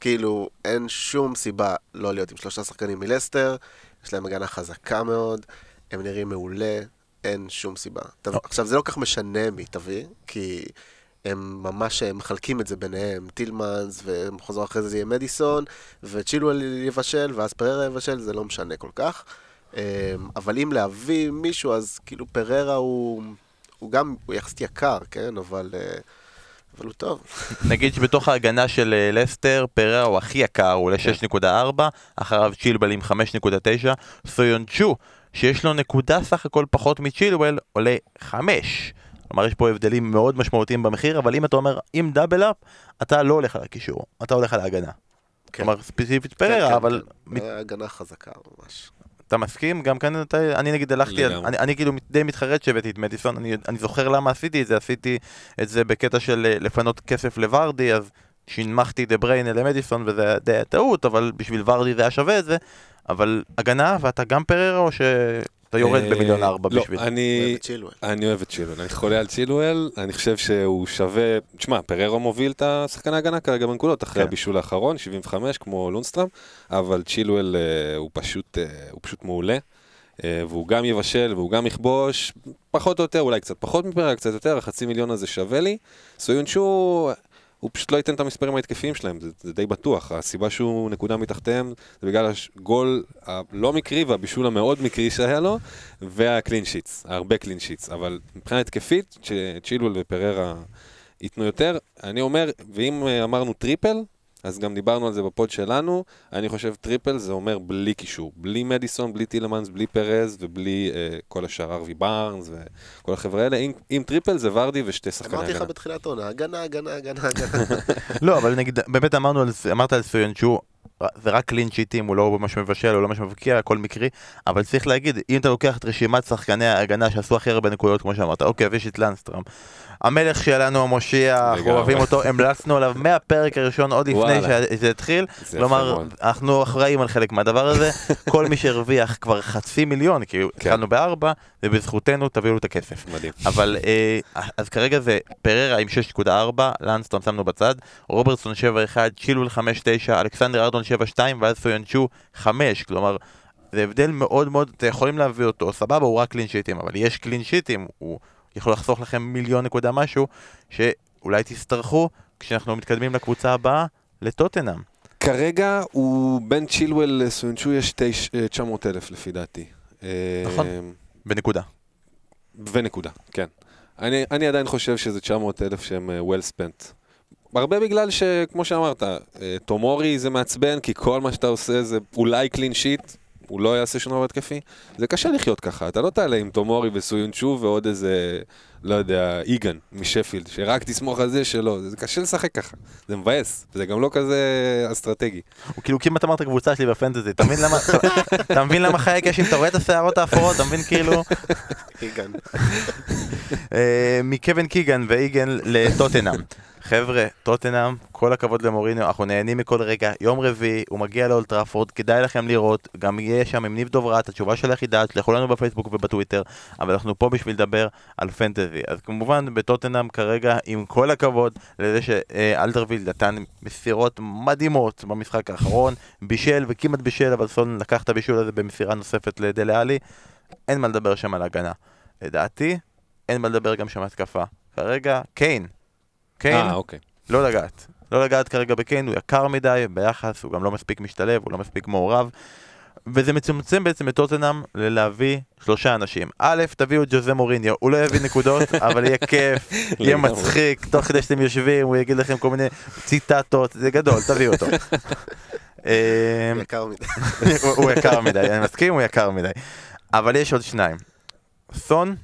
Speaker 3: כאילו, אין שום סיבה לא להיות עם שלושה שחקנים מלסטר, יש להם הגנה חזקה מאוד, הם נראים מעולה, אין שום סיבה. תב...
Speaker 1: לא.
Speaker 3: עכשיו, זה לא כל כך משנה מי תביא, כי הם ממש מחלקים את זה ביניהם, טילמנס, וחוזר אחרי זה זה יהיה מדיסון, וצ'ילואל יבשל, ואז פררה יבשל, זה לא משנה כל כך. אה, אבל אם להביא מישהו, אז כאילו פררה הוא, הוא גם, הוא יחסית יקר, כן? אבל... אה, אבל הוא טוב.
Speaker 1: נגיד שבתוך ההגנה של אה, לסטר, פררה הוא הכי יקר, הוא עולה 6.4, אחריו צ'ילבל עם 5.9, סויון צ'ו, שיש לו נקודה סך הכל פחות מצ'ילבל, עולה 5. כלומר, יש פה הבדלים מאוד משמעותיים במחיר, אבל אם אתה אומר, עם דאבל אפ, אתה לא הולך על הקישור, אתה הולך על ההגנה.
Speaker 3: כן.
Speaker 1: כלומר, ספציפית
Speaker 3: כן,
Speaker 1: פררה,
Speaker 3: כן,
Speaker 1: אבל
Speaker 3: כן.
Speaker 1: מת-
Speaker 3: הגנה חזקה ממש.
Speaker 1: אתה מסכים? גם כאן אתה, אני נגיד הלכתי, על. אני, אני כאילו די מתחרט שהבאתי את מדיסון, אני, אני זוכר למה עשיתי את זה, עשיתי את זה בקטע של אה, לפנות כסף לוורדי, אז שינמכתי דה בריינה למדיסון וזה היה די טעות, אבל בשביל ורדי זה היה שווה את זה, אבל הגנה ואתה גם פררה או שאתה יורד
Speaker 2: אה,
Speaker 1: במיליון ארבע
Speaker 2: לא,
Speaker 1: בשביל?
Speaker 2: אני...
Speaker 3: אוהב את צ'ילואל.
Speaker 2: אני אוהב את צ'ילואל, אני חולה על צ'ילואל, אני חושב שהוא שווה, תשמע, פררו מוביל את השחקן ההגנה כרגע בנקודות, אחרי
Speaker 1: כן.
Speaker 2: הבישול האחרון, 75 כמו לונסטרם, אבל צ'ילואל אה, הוא פשוט, אה, הוא פשוט מעולה, והוא גם יבשל והוא גם יכבוש, פחות או יותר, אולי קצת פחות מפריירה, קצת יותר, החצי מיליון הזה שווה לי. סויונצ'ו, הוא פשוט לא ייתן את המספרים ההתקפיים שלהם, זה, זה די בטוח. הסיבה שהוא נקודה מתחתיהם זה בגלל הגול הלא מקרי והבישול המאוד מקרי שהיה לו, וה clean sheets, הרבה clean sheets. אבל מבחינה התקפית, צ'ילואל ופריירה ייתנו יותר. אני אומר, ואם אה, אמרנו triple, אז גם דיברנו על זה בפוד שלנו, אני חושב triple זה אומר בלי קישור. בלי מדיסון, בלי טילמנס, בלי פרז ובלי אה, כל השאר הארווי בארנס וכל החבר'ה האלה. אם, אם triple זה ורדי ושתי שחקני
Speaker 3: אמרתי לך
Speaker 2: הגנה.
Speaker 3: בתחילת העונה, הגנה, הגנה, הגנה, הגנה.
Speaker 1: לא, אבל נגיד, באמת אמרנו, על זה- אמרת על סויונצ'ו, זה רק clean שיטים, הוא לא ממש מבשל, הוא לא ממש מבקיע, הכל מקרי, אבל צריך להגיד, אם אתה לוקח את רשימת שחקני ההגנה שעשו הכי הרבה נקודות, כמו שאמרת, אוקיי, ויש את לונדסטרם. המלך שלנו, המושיע, אנחנו. אוהבים אותו, המלצנו עליו מהפרק הראשון, עוד לפני. שזה התחיל, כלומר. אנחנו אחראים על חלק מהדבר הזה, כל מי שהרוויח כבר חצי מיליון, כי
Speaker 2: כן.
Speaker 1: התחלנו בארבע, ובזכותנו תביאו לו את הכסף.
Speaker 2: מדהים.
Speaker 1: אבל אה, אז כרגע זה פררה עם 6.4, לנסטרום שמנו בצד, רוברטסון 7.1, צ'ילול 5.9, אלכסנדר ארדון 7.2 ואז סויונצ'ו 5, כלומר זה הבדל מאוד מאוד, אתם יכולים להביא אותו, סבבה, הוא רק קלין שיטים, אבל יש קלין שיטים, הוא יכול לחסוך לכם מיליון נקודה משהו, שאולי תצטרכו כשאנחנו מתקדמים לקבוצה הבאה, לטוטנאם.
Speaker 2: כרגע הוא בין צ'ילואל לסוינצ'ו יש 900 אלף לפי דעתי.
Speaker 1: נכון.
Speaker 2: אה,
Speaker 1: בנקודה.
Speaker 2: ונקודה, כן. אני, אני עדיין חושב שזה 900 אלף שהם אה, well spent. הרבה בגלל שכמו שאמרת, אה, תומורי זה מעצבן, כי כל מה שאתה עושה זה אולי קלין שיט, הוא לא יעשה שום דבר התקפי. זה קשה לחיות ככה, אתה לא תעלה עם תומורי וסויונצ'ו ועוד איזה, לא יודע, איגן משפילד, שרק תסמוך על זה שלא, זה קשה לשחק ככה, זה מבאס, זה גם לא כזה אסטרטגי.
Speaker 1: הוא כאילו כמעט אמר את הקבוצה שלי בפנטזי, אתה מבין למה, אתה מבין למה חיי קשי, אתה רואה את השערות האפורות, אתה מבין כאילו,
Speaker 3: איגן.
Speaker 1: אה, מקווין קיגן ואיגן לטוטנאם. חבר'ה, טוטנאם, כל הכבוד למוריניו, אנחנו נהנים מכל רגע. יום רביעי, הוא מגיע לאולטראפורד, כדאי לכם לראות, גם יהיה שם עם ניב דוברת, התשובה של היחידה, תשלחו לנו בפייסבוק ובטוויטר, אבל אנחנו פה בשביל לדבר על פנטזי. אז כמובן, בטוטנאם כרגע, עם כל הכבוד לזה שאלדרוויל נתן מסירות מדהימות במשחק האחרון, בישל וכמעט בישל, אבל סון לקח את הבישול הזה במסירה נוספת לדלה אין מה לדבר שם על הגנה. לדעתי, אין מה לדבר גם שם התקפה. כרגע, קיין. קיין,
Speaker 2: אה, אוקיי.
Speaker 1: לא לגעת. לא לגעת כרגע בקיין, הוא יקר מדי ביחס, הוא גם לא מספיק משתלב, הוא לא מספיק מעורב. וזה מצמצם בעצם את טוטנאם ללהביא שלושה אנשים. א', תביאו את ג'וזה מוריניו, הוא לא יביא נקודות, אבל יהיה כיף, יהיה. מצחיק, תוך כדי שאתם יושבים, הוא יגיד לכם כל מיני ציטטות, זה גדול, תביאו אותו. אה,
Speaker 3: יקר מדי.
Speaker 1: הוא יקר מדי, אני מסכים, הוא יקר מדי. אבל יש עוד שניים. סון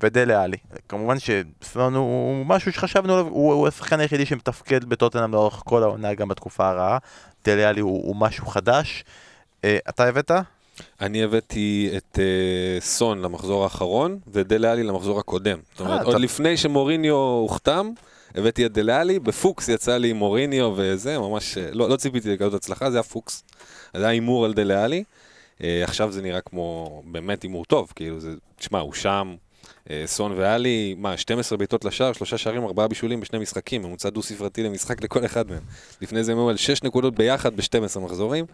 Speaker 1: ודלה עלי. כמובן שסון הוא, משהו שחשבנו עליו, הוא, הוא השחקן היחידי שמתפקד בטוטנאם לאורך כל העונה, גם בתקופה הרעה. דלה עלי הוא, הוא משהו חדש. אה, אתה הבאת?
Speaker 2: אני הבאתי את uh, סון למחזור האחרון, ודלה-עלי למחזור הקודם. זאת אומרת,
Speaker 1: אה,
Speaker 2: עוד
Speaker 1: אתה-
Speaker 2: לפני שמוריניו הוחתם, הבאתי את דלה-עלי, בפוקס יצא לי עם מוריניו וזה, ממש, אה, לא, לא ציפיתי לכזאת הצלחה, זה היה פוקס. זה היה הימור על דלה-עלי. Uh, עכשיו זה נראה כמו באמת הימור טוב, כאילו זה, תשמע, הוא שם, סון ואלי, מה, 12 בעיטות לשער, שלושה שערים, ארבעה בישולים בשני משחקים, ממוצע דו-ספרתי למשחק לכל אחד מהם. לפני זה הם היו על 6 נקודות ביחד ב-12 מחזורים.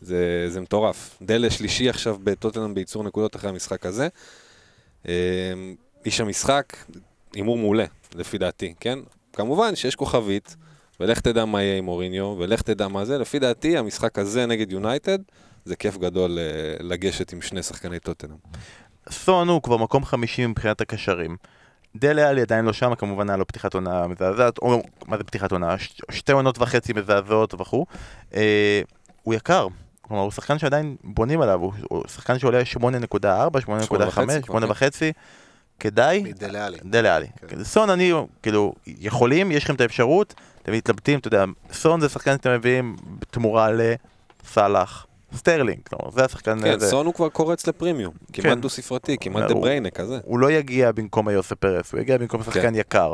Speaker 2: זה, זה מטורף. דלה שלישי עכשיו בטוטנאם בייצור נקודות אחרי המשחק הזה. אה, איש המשחק, הימור מעולה, לפי דעתי, כן? כמובן שיש כוכבית, ולך תדע מה יהיה עם מוריניו, ולך תדע מה זה. לפי דעתי, המשחק הזה נגד יונייטד, זה כיף גדול אה, לגשת עם שני שחקני טוטנאם.
Speaker 1: סון הוא כבר מקום חמישי מבחינת הקשרים. דלה עלי עדיין לא שם, כמובן היה לו פתיחת עונה מזעזעת, או מה זה פתיחת עונה? ש- שתי עונות וחצי מזעזעות וכו'. אה, הוא יקר. כלומר, הוא שחקן שעדיין בונים עליו, הוא, הוא שחקן שעולה 8.4, 8.5,
Speaker 2: וחצי,
Speaker 1: 8.5, כדאי,
Speaker 3: מדלה אלי.
Speaker 1: דלה אלי.
Speaker 3: כן.
Speaker 1: סון אני, כאילו, יכולים, יש לכם את האפשרות, אתם מתלבטים, אתה יודע, סון זה שחקן שאתם מביאים בתמורה לסאלח, סטרלינג, כלומר, זה השחקן,
Speaker 2: כן,
Speaker 1: זה-
Speaker 2: סון הוא כבר קורץ לפרימיום,
Speaker 1: כן.
Speaker 2: כמעט דו-ספרתי, כמעט
Speaker 1: הוא-
Speaker 2: דה בריינה כזה.
Speaker 1: הוא לא יגיע במקום איוסה פרז, הוא יגיע במקום שחקן
Speaker 2: כן.
Speaker 1: יקר.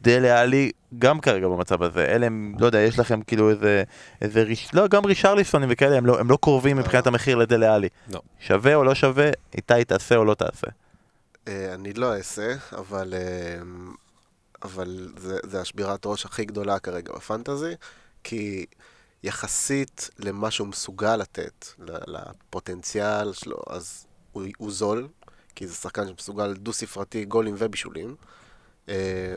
Speaker 1: דלה עלי גם כרגע במצב הזה, אלה הם, לא יודע, יש לכם כאילו איזה, איזה ריש... לא, גם רישרליסונים וכאלה, הם לא, הם לא קרובים מבחינת המחיר לדלה עלי.
Speaker 2: לא.
Speaker 1: שווה או לא שווה, איתי תעשה או לא תעשה.
Speaker 3: אה, אני לא אעשה, אבל, אה, אבל זה, זה השבירת ראש הכי גדולה כרגע בפנטזי, כי יחסית למה שהוא מסוגל לתת, לפוטנציאל שלו, אז הוא, הוא זול, כי זה שחקן שמסוגל דו-ספרתי גולים ובישולים, אה,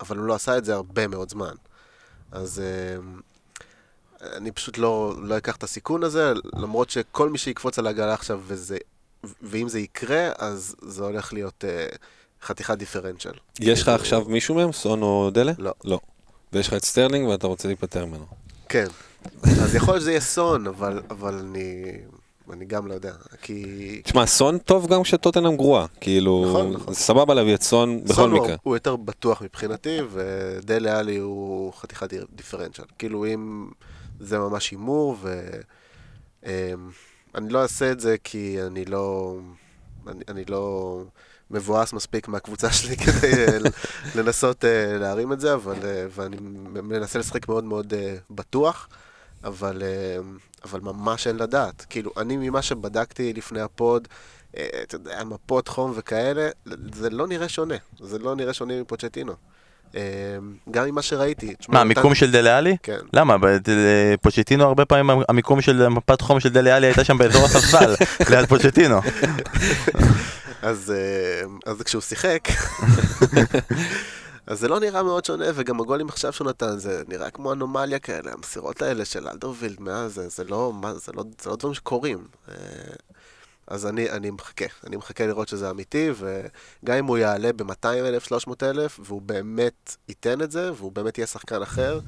Speaker 3: אבל הוא לא עשה את זה הרבה מאוד זמן. אז אה, אני פשוט לא, לא אקח את הסיכון הזה, למרות שכל מי שיקפוץ על הגל עכשיו וזה ואם זה יקרה, אז זה הולך להיות אה, חתיכת דיפרנציאל.
Speaker 2: יש לך עכשיו מישהו מהם, סון או דלה?
Speaker 3: לא.
Speaker 2: לא. ויש לך את סטרלינג ואתה רוצה להיפטר ממנו.
Speaker 3: כן. אז יכול להיות שזה יהיה סון, אבל, אבל אני, אני גם לא יודע. כי...
Speaker 2: תשמע, סון טוב גם כשטוטנאם גרועה. כאילו,
Speaker 3: נכון, נכון.
Speaker 2: סבבה להביא את סון בכל
Speaker 3: סון הוא-
Speaker 2: מקרה.
Speaker 3: הוא יותר בטוח מבחינתי, ודלה עלי הוא חתיכת דיפרנציאל. כאילו אם זה ממש הימור, ואני לא אעשה את זה כי אני לא... אני, אני לא מבואס מספיק מהקבוצה שלי כדי אה, לנסות אה, להרים את זה, אבל, אה, ואני מנסה לשחק מאוד מאוד בטוח, אבל, אה, אבל ממש אין לדעת. כאילו, אני ממה שבדקתי לפני ה pod, אה, אתה יודע, מפות חום וכאלה, זה לא נראה שונה. זה לא נראה שונה מפוצ'טינו. אה, גם ממה שראיתי.
Speaker 1: מה, המיקום של דלה עלי?
Speaker 3: כן.
Speaker 1: למה? פוצ'טינו הרבה פעמים המיקום של מפת חום של דלה עלי הייתה שם באזור הספסל, ליד פוצ'טינו.
Speaker 3: אז, אז כשהוא שיחק, אז זה לא נראה מאוד שונה, וגם הגולים עכשיו שהוא נתן, זה נראה כמו אנומליה כאלה, המסירות האלה של אלדרווילד מאז, זה, זה, לא, מה, זה, לא, זה לא דברים שקורים. אה, אז אני, אני מחכה, אני מחכה לראות שזה אמיתי, וגם אם הוא יעלה ב-200 אלף, 300 אלף, והוא באמת ייתן את זה, והוא באמת יהיה שחקן אחר,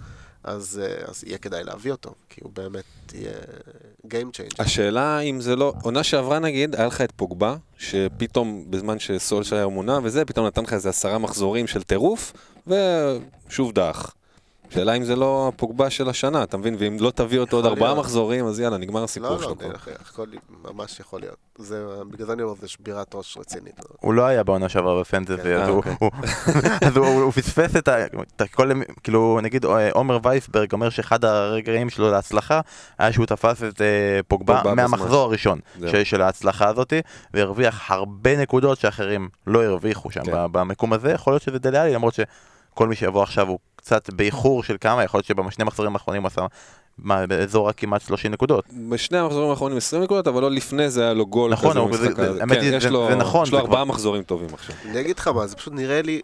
Speaker 3: אז, אה, אז יהיה כדאי להביא אותו, כי הוא באמת יהיה Game Changer.
Speaker 2: השאלה אם זה לא, עונה שעברה נגיד, היה לך את פוגבה, שפתאום בזמן שסולשייר מונה וזה, פתאום נתן לך איזה עשרה מחזורים של טירוף, ושוב דח. שאלה אם זה לא הפוגבה של השנה, אתה מבין? ואם לא תביא אותו עוד ארבעה. מחזורים, אז יאללה, נגמר הסיפור
Speaker 3: לא, לא,
Speaker 2: שלו פה.
Speaker 3: דרך, יכול, ממש יכול להיות. זה, בגלל זה אני אומר, זה שבירת ראש רצינית.
Speaker 1: הוא לא היה בעונה שעברה בפנטזי,
Speaker 3: כן,
Speaker 1: אז הוא-
Speaker 2: אוקיי.
Speaker 1: פספס את הכל, כאילו, נגיד אה, עומר וייסברג אומר שאחד הרגעים שלו להצלחה היה שהוא תפס את אה, פוגבה מהמחזור. הראשון. של- ההצלחה הזאת, והרוויח הרבה נקודות שאחרים לא הרוויחו שם
Speaker 2: כן.
Speaker 1: במקום הזה, יכול להיות שזה דליאלי, למרות שכל מי שיבוא עכשיו הוא קצת באיחור של כמה, יכול להיות שבשני מחזורים האחרונים הוא עשה מה, באזור הכמעט 30 נקודות.
Speaker 2: בשני המחזורים האחרונים 20 נקודות, אבל לא לפני זה היה לו גול
Speaker 1: נכון,
Speaker 2: כזה במשחק
Speaker 1: זה- זה-
Speaker 2: הזה. כן,
Speaker 1: היא,
Speaker 2: יש
Speaker 1: זה-
Speaker 2: לו-
Speaker 1: זה נכון,
Speaker 2: יש לו
Speaker 1: זה
Speaker 2: ארבעה
Speaker 1: כבר-
Speaker 2: מחזורים טובים עכשיו.
Speaker 3: אני אגיד לך מה, זה פשוט נראה לי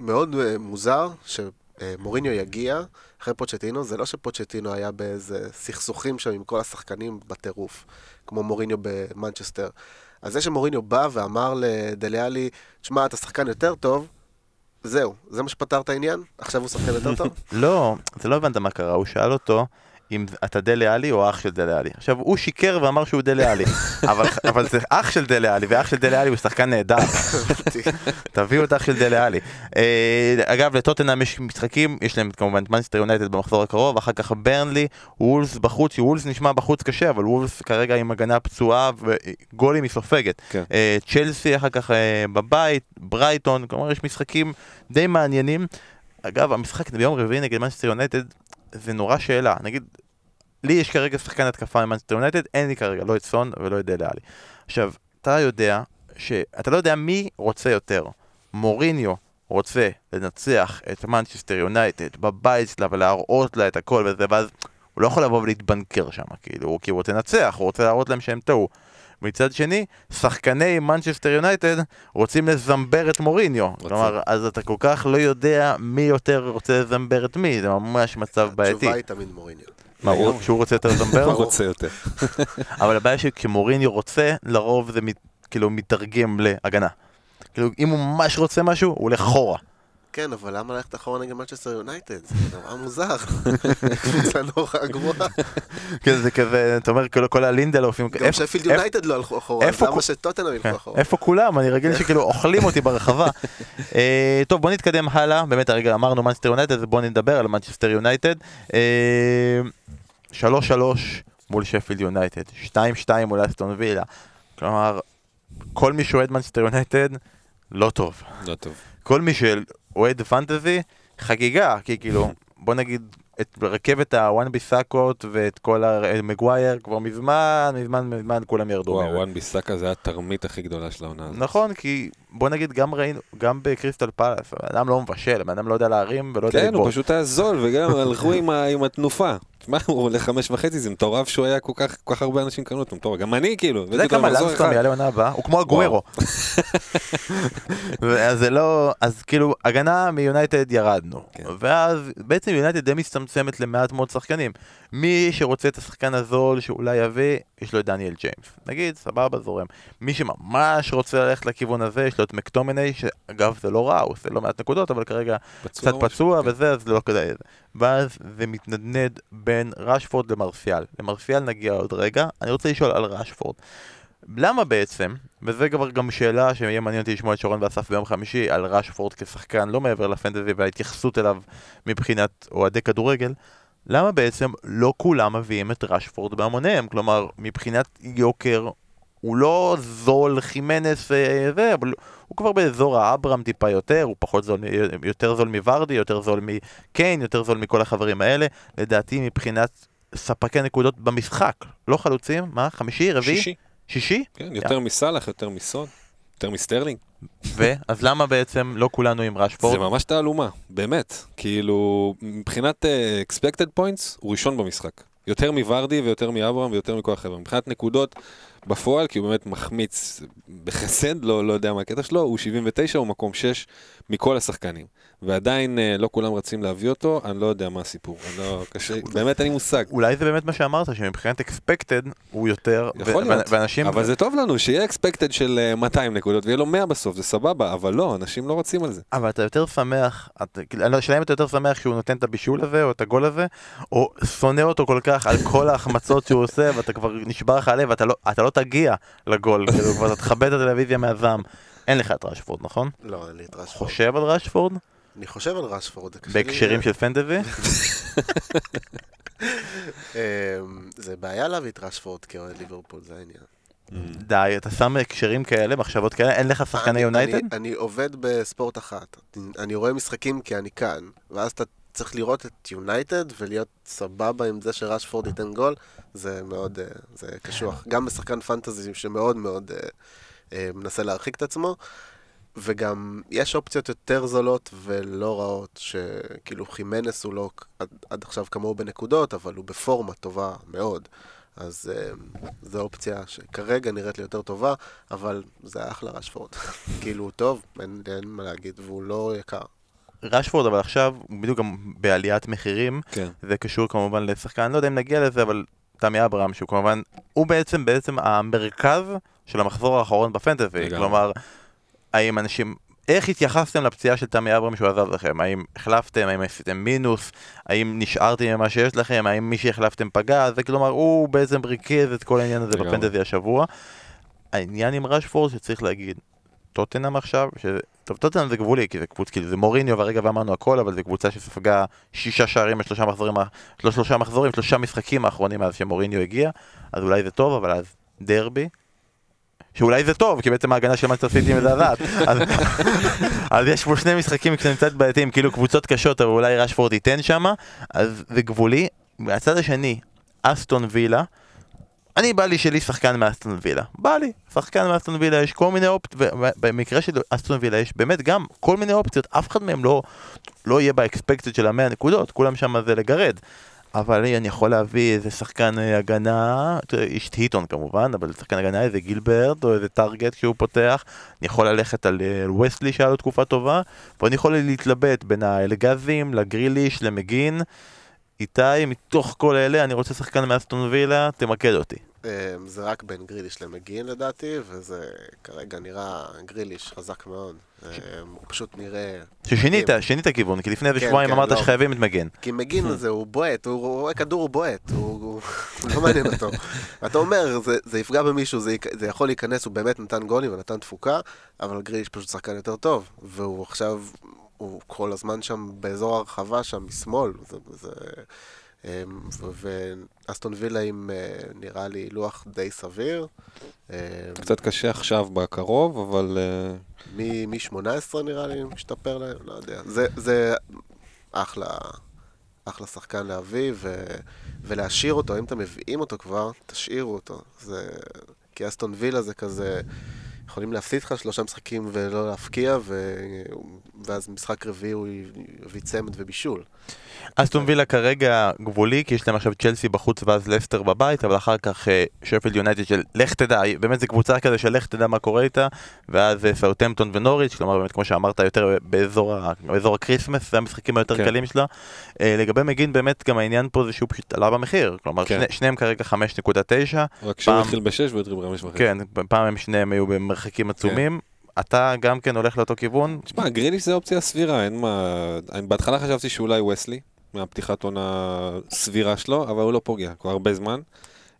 Speaker 3: מאוד אה, מוזר שמוריניו יגיע אחרי פוצ'טינו, זה לא שפוצ'טינו היה באיזה סכסוכים שם עם כל השחקנים בטירוף, כמו מוריניו במנצ'סטר. אז זה שמוריניו בא ואמר לדליאלי, תשמע, אתה שחקן יותר טוב, זהו, זה מה שפתר את העניין? עכשיו הוא שחקן יותר טוב?
Speaker 1: לא, אתה לא הבנת מה קרה, הוא שאל אותו אם אתה דלה עלי או אח של דלה עלי. עכשיו, הוא שיקר ואמר שהוא דלה עלי, אבל, אבל זה אח של דלה עלי, ואח של דלה עלי הוא שחקן נהדר. תביאו את אח של דלה עלי. אה, אגב, לטוטנאם יש משחקים, יש להם כמובן את מנסטר יונייטד במחזור הקרוב, אחר כך ברנלי, וולס בחוץ, וולס נשמע בחוץ קשה, אבל וולס כרגע עם הגנה פצועה וגולים היא סופגת.
Speaker 2: כן.
Speaker 1: אה, צ'לסי אחר כך אה, בבית, ברייטון, כלומר יש משחקים די מעניינים. אגב, המשחק ביום רביעי נגד מנסטר יונייטד זה נורא שאלה. נגיד, לי יש כרגע שחקן התקפה ממנסטר יונייטד, אין לי כרגע לא את סון ולא את דלה עלי. עכשיו, אתה יודע שאתה לא יודע מי רוצה יותר. מוריניו רוצה לנצח את מנצ'סטר יונייטד בבית שלה ולהראות לה את הכל וזה, ואז הוא לא יכול לבוא ולהתבנקר שם, כאילו, כי הוא רוצה לנצח, הוא רוצה להראות להם שהם טעו. מצד שני, שחקני מנצ'סטר יונייטד רוצים לזמבר את מוריניו.
Speaker 2: רוצים.
Speaker 1: כלומר, אז אתה כל כך לא יודע מי יותר רוצה לזמבר את מי, זה ממש מצב בעייתי.
Speaker 3: התשובה היא תמיד מוריניו.
Speaker 1: מה, הוא- שהוא רוצה יותר לזמבר?
Speaker 2: הוא רוצה יותר.
Speaker 1: אבל הבעיה שכמוריניו רוצה, לרוב זה מת, כאילו מתרגם להגנה. כאילו, אם הוא ממש רוצה משהו, הוא הולך אחורה.
Speaker 3: כן, אבל למה ללכת אחורה נגד מנצ'סטר יונייטד? זה נורא מוזר. קבוצה נורא גרועה.
Speaker 1: כן, זה כזה, אתה אומר, כל, כל הלינדלופים,
Speaker 3: גם שפילד יונייטד לא הלכו אחורה, למה שטוטנאם ילכו
Speaker 1: כן,
Speaker 3: אחורה?
Speaker 1: איפה כולם? אני רגיל שכאילו אוכלים אותי ברחבה. אה, טוב, בוא נתקדם הלאה. באמת, הרגע אמרנו מנצ'סטר יונייטד, אז בוא נדבר על מנצ'סטר יונייטד. אה, 3-3 מול שפילד יונייטד, 2-2 מול אסטון וילה. כלומר, כל מי שאוהד מנצ'סטר יונייטד, לא טוב.
Speaker 2: לא טוב.
Speaker 1: כל מי שאוהד פנטזי, חגיגה, כי כאילו, בוא נגיד, את רכבת הוואן ביסאקות ואת כל המגווייר כבר מזמן, מזמן, מזמן כולם ירדו.
Speaker 2: וואו,
Speaker 1: ממנו.
Speaker 2: וואן ביסאקה זה התרמית הכי גדולה של העונה הזאת.
Speaker 1: נכון, כי בוא נגיד, גם ראינו, גם בקריסטל פלאס, הבן אדם לא מבשל, הבן אדם לא יודע להרים ולא יודע
Speaker 2: כן, הוא
Speaker 1: לגבות.
Speaker 2: פשוט היה זול, וגם הלכו עם התנופה. תשמע, הוא עולה חמש וחצי, זה מטורף שהוא היה כל כך כל כך הרבה אנשים קנו אותו, מטורף. גם אני כאילו.
Speaker 1: אתה יודע כמה לונדסטראם יעלה עונה הבאה? הוא כמו אגוארו. אז זה לא, אז כאילו, הגנה מיונייטד ירדנו.
Speaker 2: כן.
Speaker 1: ואז בעצם יונייטד די מצטמצ- מצומצמת למעט מאוד שחקנים. מי שרוצה את השחקן הזול שאולי יביא, יש לו את דניאל ג'יימס. נגיד, סבבה, זורם. מי שממש רוצה ללכת לכיוון הזה, יש לו את מקטומני, שאגב זה לא רע, הוא עושה לא מעט נקודות, אבל כרגע קצת פצוע
Speaker 2: כן.
Speaker 1: וזה, אז לא כדאי. ואז זה מתנדנד בין רשפורד למרסיאל. למרסיאל נגיע עוד רגע. אני רוצה לשאול על רשפורד. למה בעצם, וזה כבר גם שאלה שיהיה מעניין אותי לשמוע את שרון ואסף ביום חמישי, על רשפורד כשחקן, לא מעבר לפנטזי וההתייחסות אליו מבחינת אוהדי כדורגל, למה בעצם לא כולם מביאים את רשפורד בהמוניהם? כלומר, מבחינת יוקר, הוא לא זול חימנס וזה, אבל הוא כבר באזור האברהם טיפה יותר, הוא פחות זול, יותר זול מוורדי, יותר זול מקיין, יותר זול מכל החברים האלה. לדעתי מבחינת ספקי נקודות במשחק, לא חלוצים, מה? חמישי? רביעי?
Speaker 2: שישי,
Speaker 1: שישי?
Speaker 2: כן, יותר מסאלח, יותר מסון, יותר מסטרלינג.
Speaker 1: ו? אז למה בעצם לא כולנו עם
Speaker 2: זה
Speaker 1: רשפורד?
Speaker 2: ממש תעלומה, באמת. כאילו, מבחינת אה, expected points, הוא ראשון במשחק. יותר מוורדי ויותר מאברהם ויותר מכל החבר'ה. מבחינת נקודות, בפועל, כי הוא באמת מחמיץ בחסד, לא, לא יודע מה הקטע שלו, הוא 79, הוא מקום 6 מכל השחקנים. ועדיין אה, לא כולם רצים להביא אותו, אני לא יודע מה הסיפור. לא, קשה, באמת אין לי מושג.
Speaker 1: אולי זה באמת מה שאמרת, שמבחינת אקספקטד הוא יותר,
Speaker 2: יכול להיות,
Speaker 1: ואנשים...
Speaker 2: אבל זה טוב לנו, שיהיה expected של אה, 200 נקודות ויהיה לו 100 בסוף, זה סבבה, אבל לא, אנשים לא רצים על זה.
Speaker 1: אבל אתה יותר שמח, אתה- כאילו, אני לא- השאלה אם אתה יותר שמח שהוא נותן את הבישול הזה, או את הגול הזה, או שונא אותו כל כך על כל ההחמצות שהוא עושה, ואתה כבר נשבר לך הלב, ואתה לא, לא תגיע לגול, כאילו כבר אתה תכבד את הטלוויזיה מהזעם. אין לך את רשפורד, נכון?
Speaker 3: לא, אין לי את רשפורד.
Speaker 1: חושב על רשפורד?
Speaker 3: אני חושב על רשפורד. לי-
Speaker 1: בהקשרים של פנטזי?
Speaker 3: אמ, זה בעיה להביא את רשפורד כאוהד ליברפול, זה העניין.
Speaker 1: די, אתה שם הקשרים כאלה, מחשבות כאלה, אין לך שחקני יונייטד?
Speaker 3: אני עובד בספורט אחת. אני רואה משחקים כי אני כאן, ואז אתה צריך לראות את יונייטד ולהיות סבבה עם זה שרשפורד ייתן גול, זה מאוד, אה, זה קשוח. גם בשחקן פנטזי שמאוד מאוד אה, אה, מנסה להרחיק את עצמו, וגם יש אופציות יותר זולות ולא רעות, שכאילו חימנס הוא לא עד, עד עכשיו כמוהו בנקודות, אבל הוא בפורמה טובה מאוד. אז זו אופציה שכרגע נראית לי יותר טובה, אבל זה אחלה רשפורד. כאילו הוא טוב, אין, אין מה להגיד, והוא לא יקר.
Speaker 1: רשפורד אבל עכשיו הוא בדיוק גם בעליית מחירים,
Speaker 2: כן.
Speaker 1: זה קשור כמובן לשחקן, אני לא יודע אם נגיע לזה, אבל תמי אברהם, שהוא כמובן, הוא בעצם בעצם המרכז של המחזור האחרון בפנטזי. כלומר, האם אנשים, איך התייחסתם לפציעה של תמי אברהם שהוא עזב לכם? האם החלפתם, האם עשיתם מינוס, האם נשארתם עם מה שיש לכם, האם מי שהחלפתם פגע, זה כלומר, הוא בעצם ריכז את כל העניין הזה. בפנטזי השבוע. העניין עם רשפורד שצריך להגיד, טוטנאם עכשיו, ש... טוב, טוטנאם זה גבולי, כי זה קבוצה, כאילו זה מוריניו והרגע ואמרנו הכל, אבל זה קבוצה שספגה שישה שערים בשלושה מחזורים, לא שלושה מחזורים, שלושה משחקים האחרונים מאז שמוריניו הגיע, אז אולי זה טוב, אבל אז דרבי, שאולי זה טוב, כי בעצם ההגנה של מנצ'סטר סיטי מזעזעת, אז, אז יש פה שני משחקים קצת בעייתיים, כאילו קבוצות קשות, אבל אולי רשפורד ייתן שמה, אז זה גבולי. מהצד השני, אסטון וילה, אני בא לי שלי שחקן מאסטון וילה, בא לי, שחקן מאסטון וילה, יש כל מיני אופציות, ובמקרה של אסטון וילה יש באמת גם כל מיני אופציות, אף אחד מהם לא, לא יהיה באקספקטד של המאה נקודות, כולם שם זה לגרד. אבל אני יכול להביא איזה שחקן אה, הגנה, איש היטון כמובן, אבל שחקן הגנה איזה גילברד או איזה טארגט כשהוא פותח, אני יכול ללכת על אה, ווסטלי שהיה לו תקופה טובה, ואני יכול להתלבט בין האלגזים, לגריליש, למגין. איתי, מתוך כל אלה, אני רוצה שחקן מאסטון וילה, תמקד אותי.
Speaker 3: אמ, זה רק בין גריליש למגין לדעתי, וזה כרגע נראה גריליש חזק מאוד. אמ, הוא פשוט נראה...
Speaker 1: ששינית. שינית כיוון, כי לפני איזה
Speaker 3: כן,
Speaker 1: שבועיים
Speaker 3: כן,
Speaker 1: אמרת
Speaker 3: לא.
Speaker 1: שחייבים את מגן.
Speaker 3: כי מגין הזה הוא בועט, הוא רואה כדור הוא בועט, הוא לא מעניין אותו. ואתה אומר, זה- יפגע במישהו, זה יכול להיכנס, הוא באמת נתן גולים ונתן תפוקה, אבל גריליש פשוט שחקן יותר טוב, והוא עכשיו, הוא כל הזמן שם באזור הרחבה שם משמאל, זה... זה אמ, ואסטון וילה עם אה, נראה לי לוח די סביר. אמ,
Speaker 2: קצת קשה עכשיו בקרוב, אבל אה,
Speaker 3: מ-18 נראה לי משתפר להם, לא יודע. זה, זה אחלה, אחלה שחקן להביא ו, ולהשאיר אותו, אם אתם מביאים אותו כבר, תשאירו אותו. זה, כי אסטון וילה זה כזה, יכולים להפסיד לך שלושה משחקים ולא להפקיע, ואז משחק רביעי הוא יביא צמד ובישול.
Speaker 1: אסטון וילה כרגע גבולי, כי יש להם עכשיו צ'לסי בחוץ ואז לסטר בבית, אבל אחר כך אה, שפלד יונייטד של לך תדע, באמת זו קבוצה כזה של לך תדע מה קורה איתה, ואז אה, סאוטמפטון ונוריץ', כלומר באמת כמו שאמרת, יותר באזור, באזור הקריסמס, זה המשחקים היותר
Speaker 2: כן.
Speaker 1: קלים שלה. אה, לגבי מגין, באמת גם העניין פה זה שהוא פשוט עלה במחיר, כלומר
Speaker 2: כן.
Speaker 1: שני, שניהם כרגע 5.9,
Speaker 2: רק שהוא התחיל בשש והוא התחיל בחמש וחצי.
Speaker 1: כן, פעם הם שניהם היו במרחקים עצומים. אתה גם כן הולך לאותו כיוון?
Speaker 2: תשמע, גריליש זה אופציה סבירה, אין מה... אני בהתחלה חשבתי שאולי וסלי, מהפתיחת עונה סבירה שלו, אבל הוא לא פוגע, כבר הרבה זמן.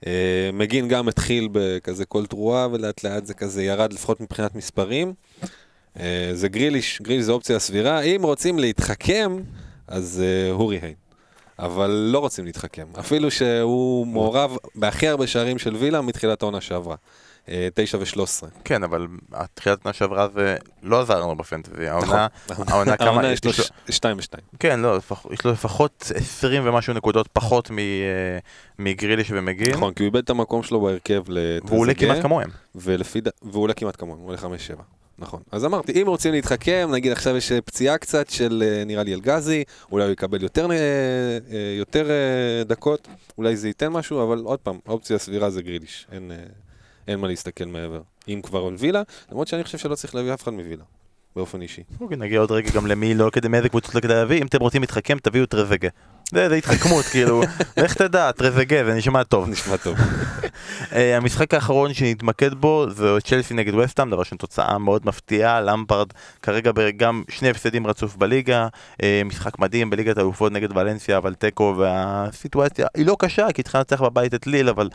Speaker 2: אה, מגין גם התחיל בכזה קול תרועה, ולאט לאט זה כזה ירד, לפחות מבחינת מספרים. אה, זה גריליש, גריליש זה אופציה סבירה. אם רוצים להתחכם, אז אה, הורי היין. אבל לא רוצים להתחכם. אפילו שהוא מעורב בהכי הרבה שערים של וילה מתחילת העונה שעברה. אה, תשע ושלוש עשרה.
Speaker 1: כן, אבל התחילת שנה שעברה זה לא עזר לנו בפנטזי, העונה, העונה כמה,
Speaker 2: העונה יש לו
Speaker 1: יש לו-
Speaker 2: ש- שתיים ושתיים.
Speaker 1: כן, לא, יש לו לפחות 20 ומשהו נקודות פחות מ- אה, מגריליש ומגין,
Speaker 2: נכון, כי הוא איבד את המקום שלו בהרכב לטרזגה.
Speaker 1: והוא עולה כמעט כמוהם.
Speaker 2: והוא עולה כמעט כמוהו, הוא עולה חמש שבע. נכון. אז אמרתי, אם רוצים להתחכם, נגיד עכשיו יש אה, פציעה קצת של אה, נראה לי אלגזי, אולי הוא יקבל יותר, אה, אה, יותר אה, דקות, אולי זה ייתן משהו, אבל עוד פעם, האופציה הסבירה זה גריליש. אין, אה, אין מה להסתכל מעבר. אם כבר על וילה, למרות שאני חושב שלא צריך להביא אף אחד מווילה, באופן אישי.
Speaker 1: אוקיי, נגיע עוד רגע גם למי לא כדי מאיזה קבוצות לא כדאי להביא, אם אתם רוצים להתחכם תביאו טרזגה. זה, זה התחכמות, כאילו, לך תדע, טרזגה, זה נשמע טוב.
Speaker 2: נשמע טוב.
Speaker 1: אה, המשחק האחרון שנתמקד בו זה צ'לסי נגד וסטאם, דבר ראשון תוצאה מאוד מפתיעה, למפרד כרגע גם שני הפסדים רצוף בליגה, אה, משחק מדהים בליגת האלופות נגד ולנסיה, אבל תיקו והסיטואציה היא לא קשה, כי התחלנו לנצח בבית את ליל, אבל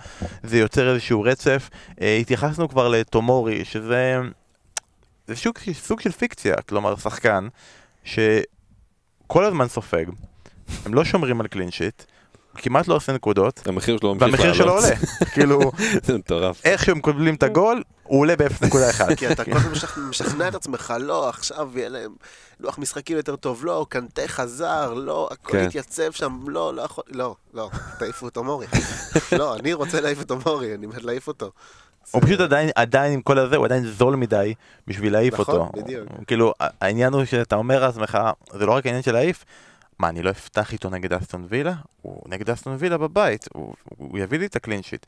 Speaker 1: זה יוצר איזשהו רצף. אה, התייחסנו כבר לטומורי, שזה זה סוג, סוג של פיקציה, כלומר שחקן שכל הזמן סופג, הם לא שומרים על קלין שיט, כמעט לא עושה נקודות.
Speaker 2: המחיר שלו
Speaker 1: והמחיר שלו עולה, כאילו,
Speaker 2: זה מטורף.
Speaker 1: איך שהם מקבלים את הגול, הוא עולה ב-0.1.
Speaker 3: כי אתה כל הזמן משכ- משכנע את עצמך, לא, עכשיו יהיה להם לוח משחקים יותר טוב, לא, קנטה חזר, לא, הכל
Speaker 2: כן.
Speaker 3: התייצב שם, לא, לא יכול, לא, לא, תעיפו אותו מורי. לא, אני רוצה להעיף אותו מורי, אני מת להעיף אותו.
Speaker 1: הוא פשוט עדיין, עדיין עם כל הזה, הוא עדיין זול מדי בשביל להעיף
Speaker 3: נכון,
Speaker 1: אותו.
Speaker 3: בדיוק.
Speaker 1: כאילו, העניין הוא שאתה אומר לעצמך, זה לא רק העניין של להעיף, מה, אני לא אפתח איתו נגד אסטון וילה? הוא נגד אסטון וילה בבית, הוא, הוא יביא לי את הקלין שיט.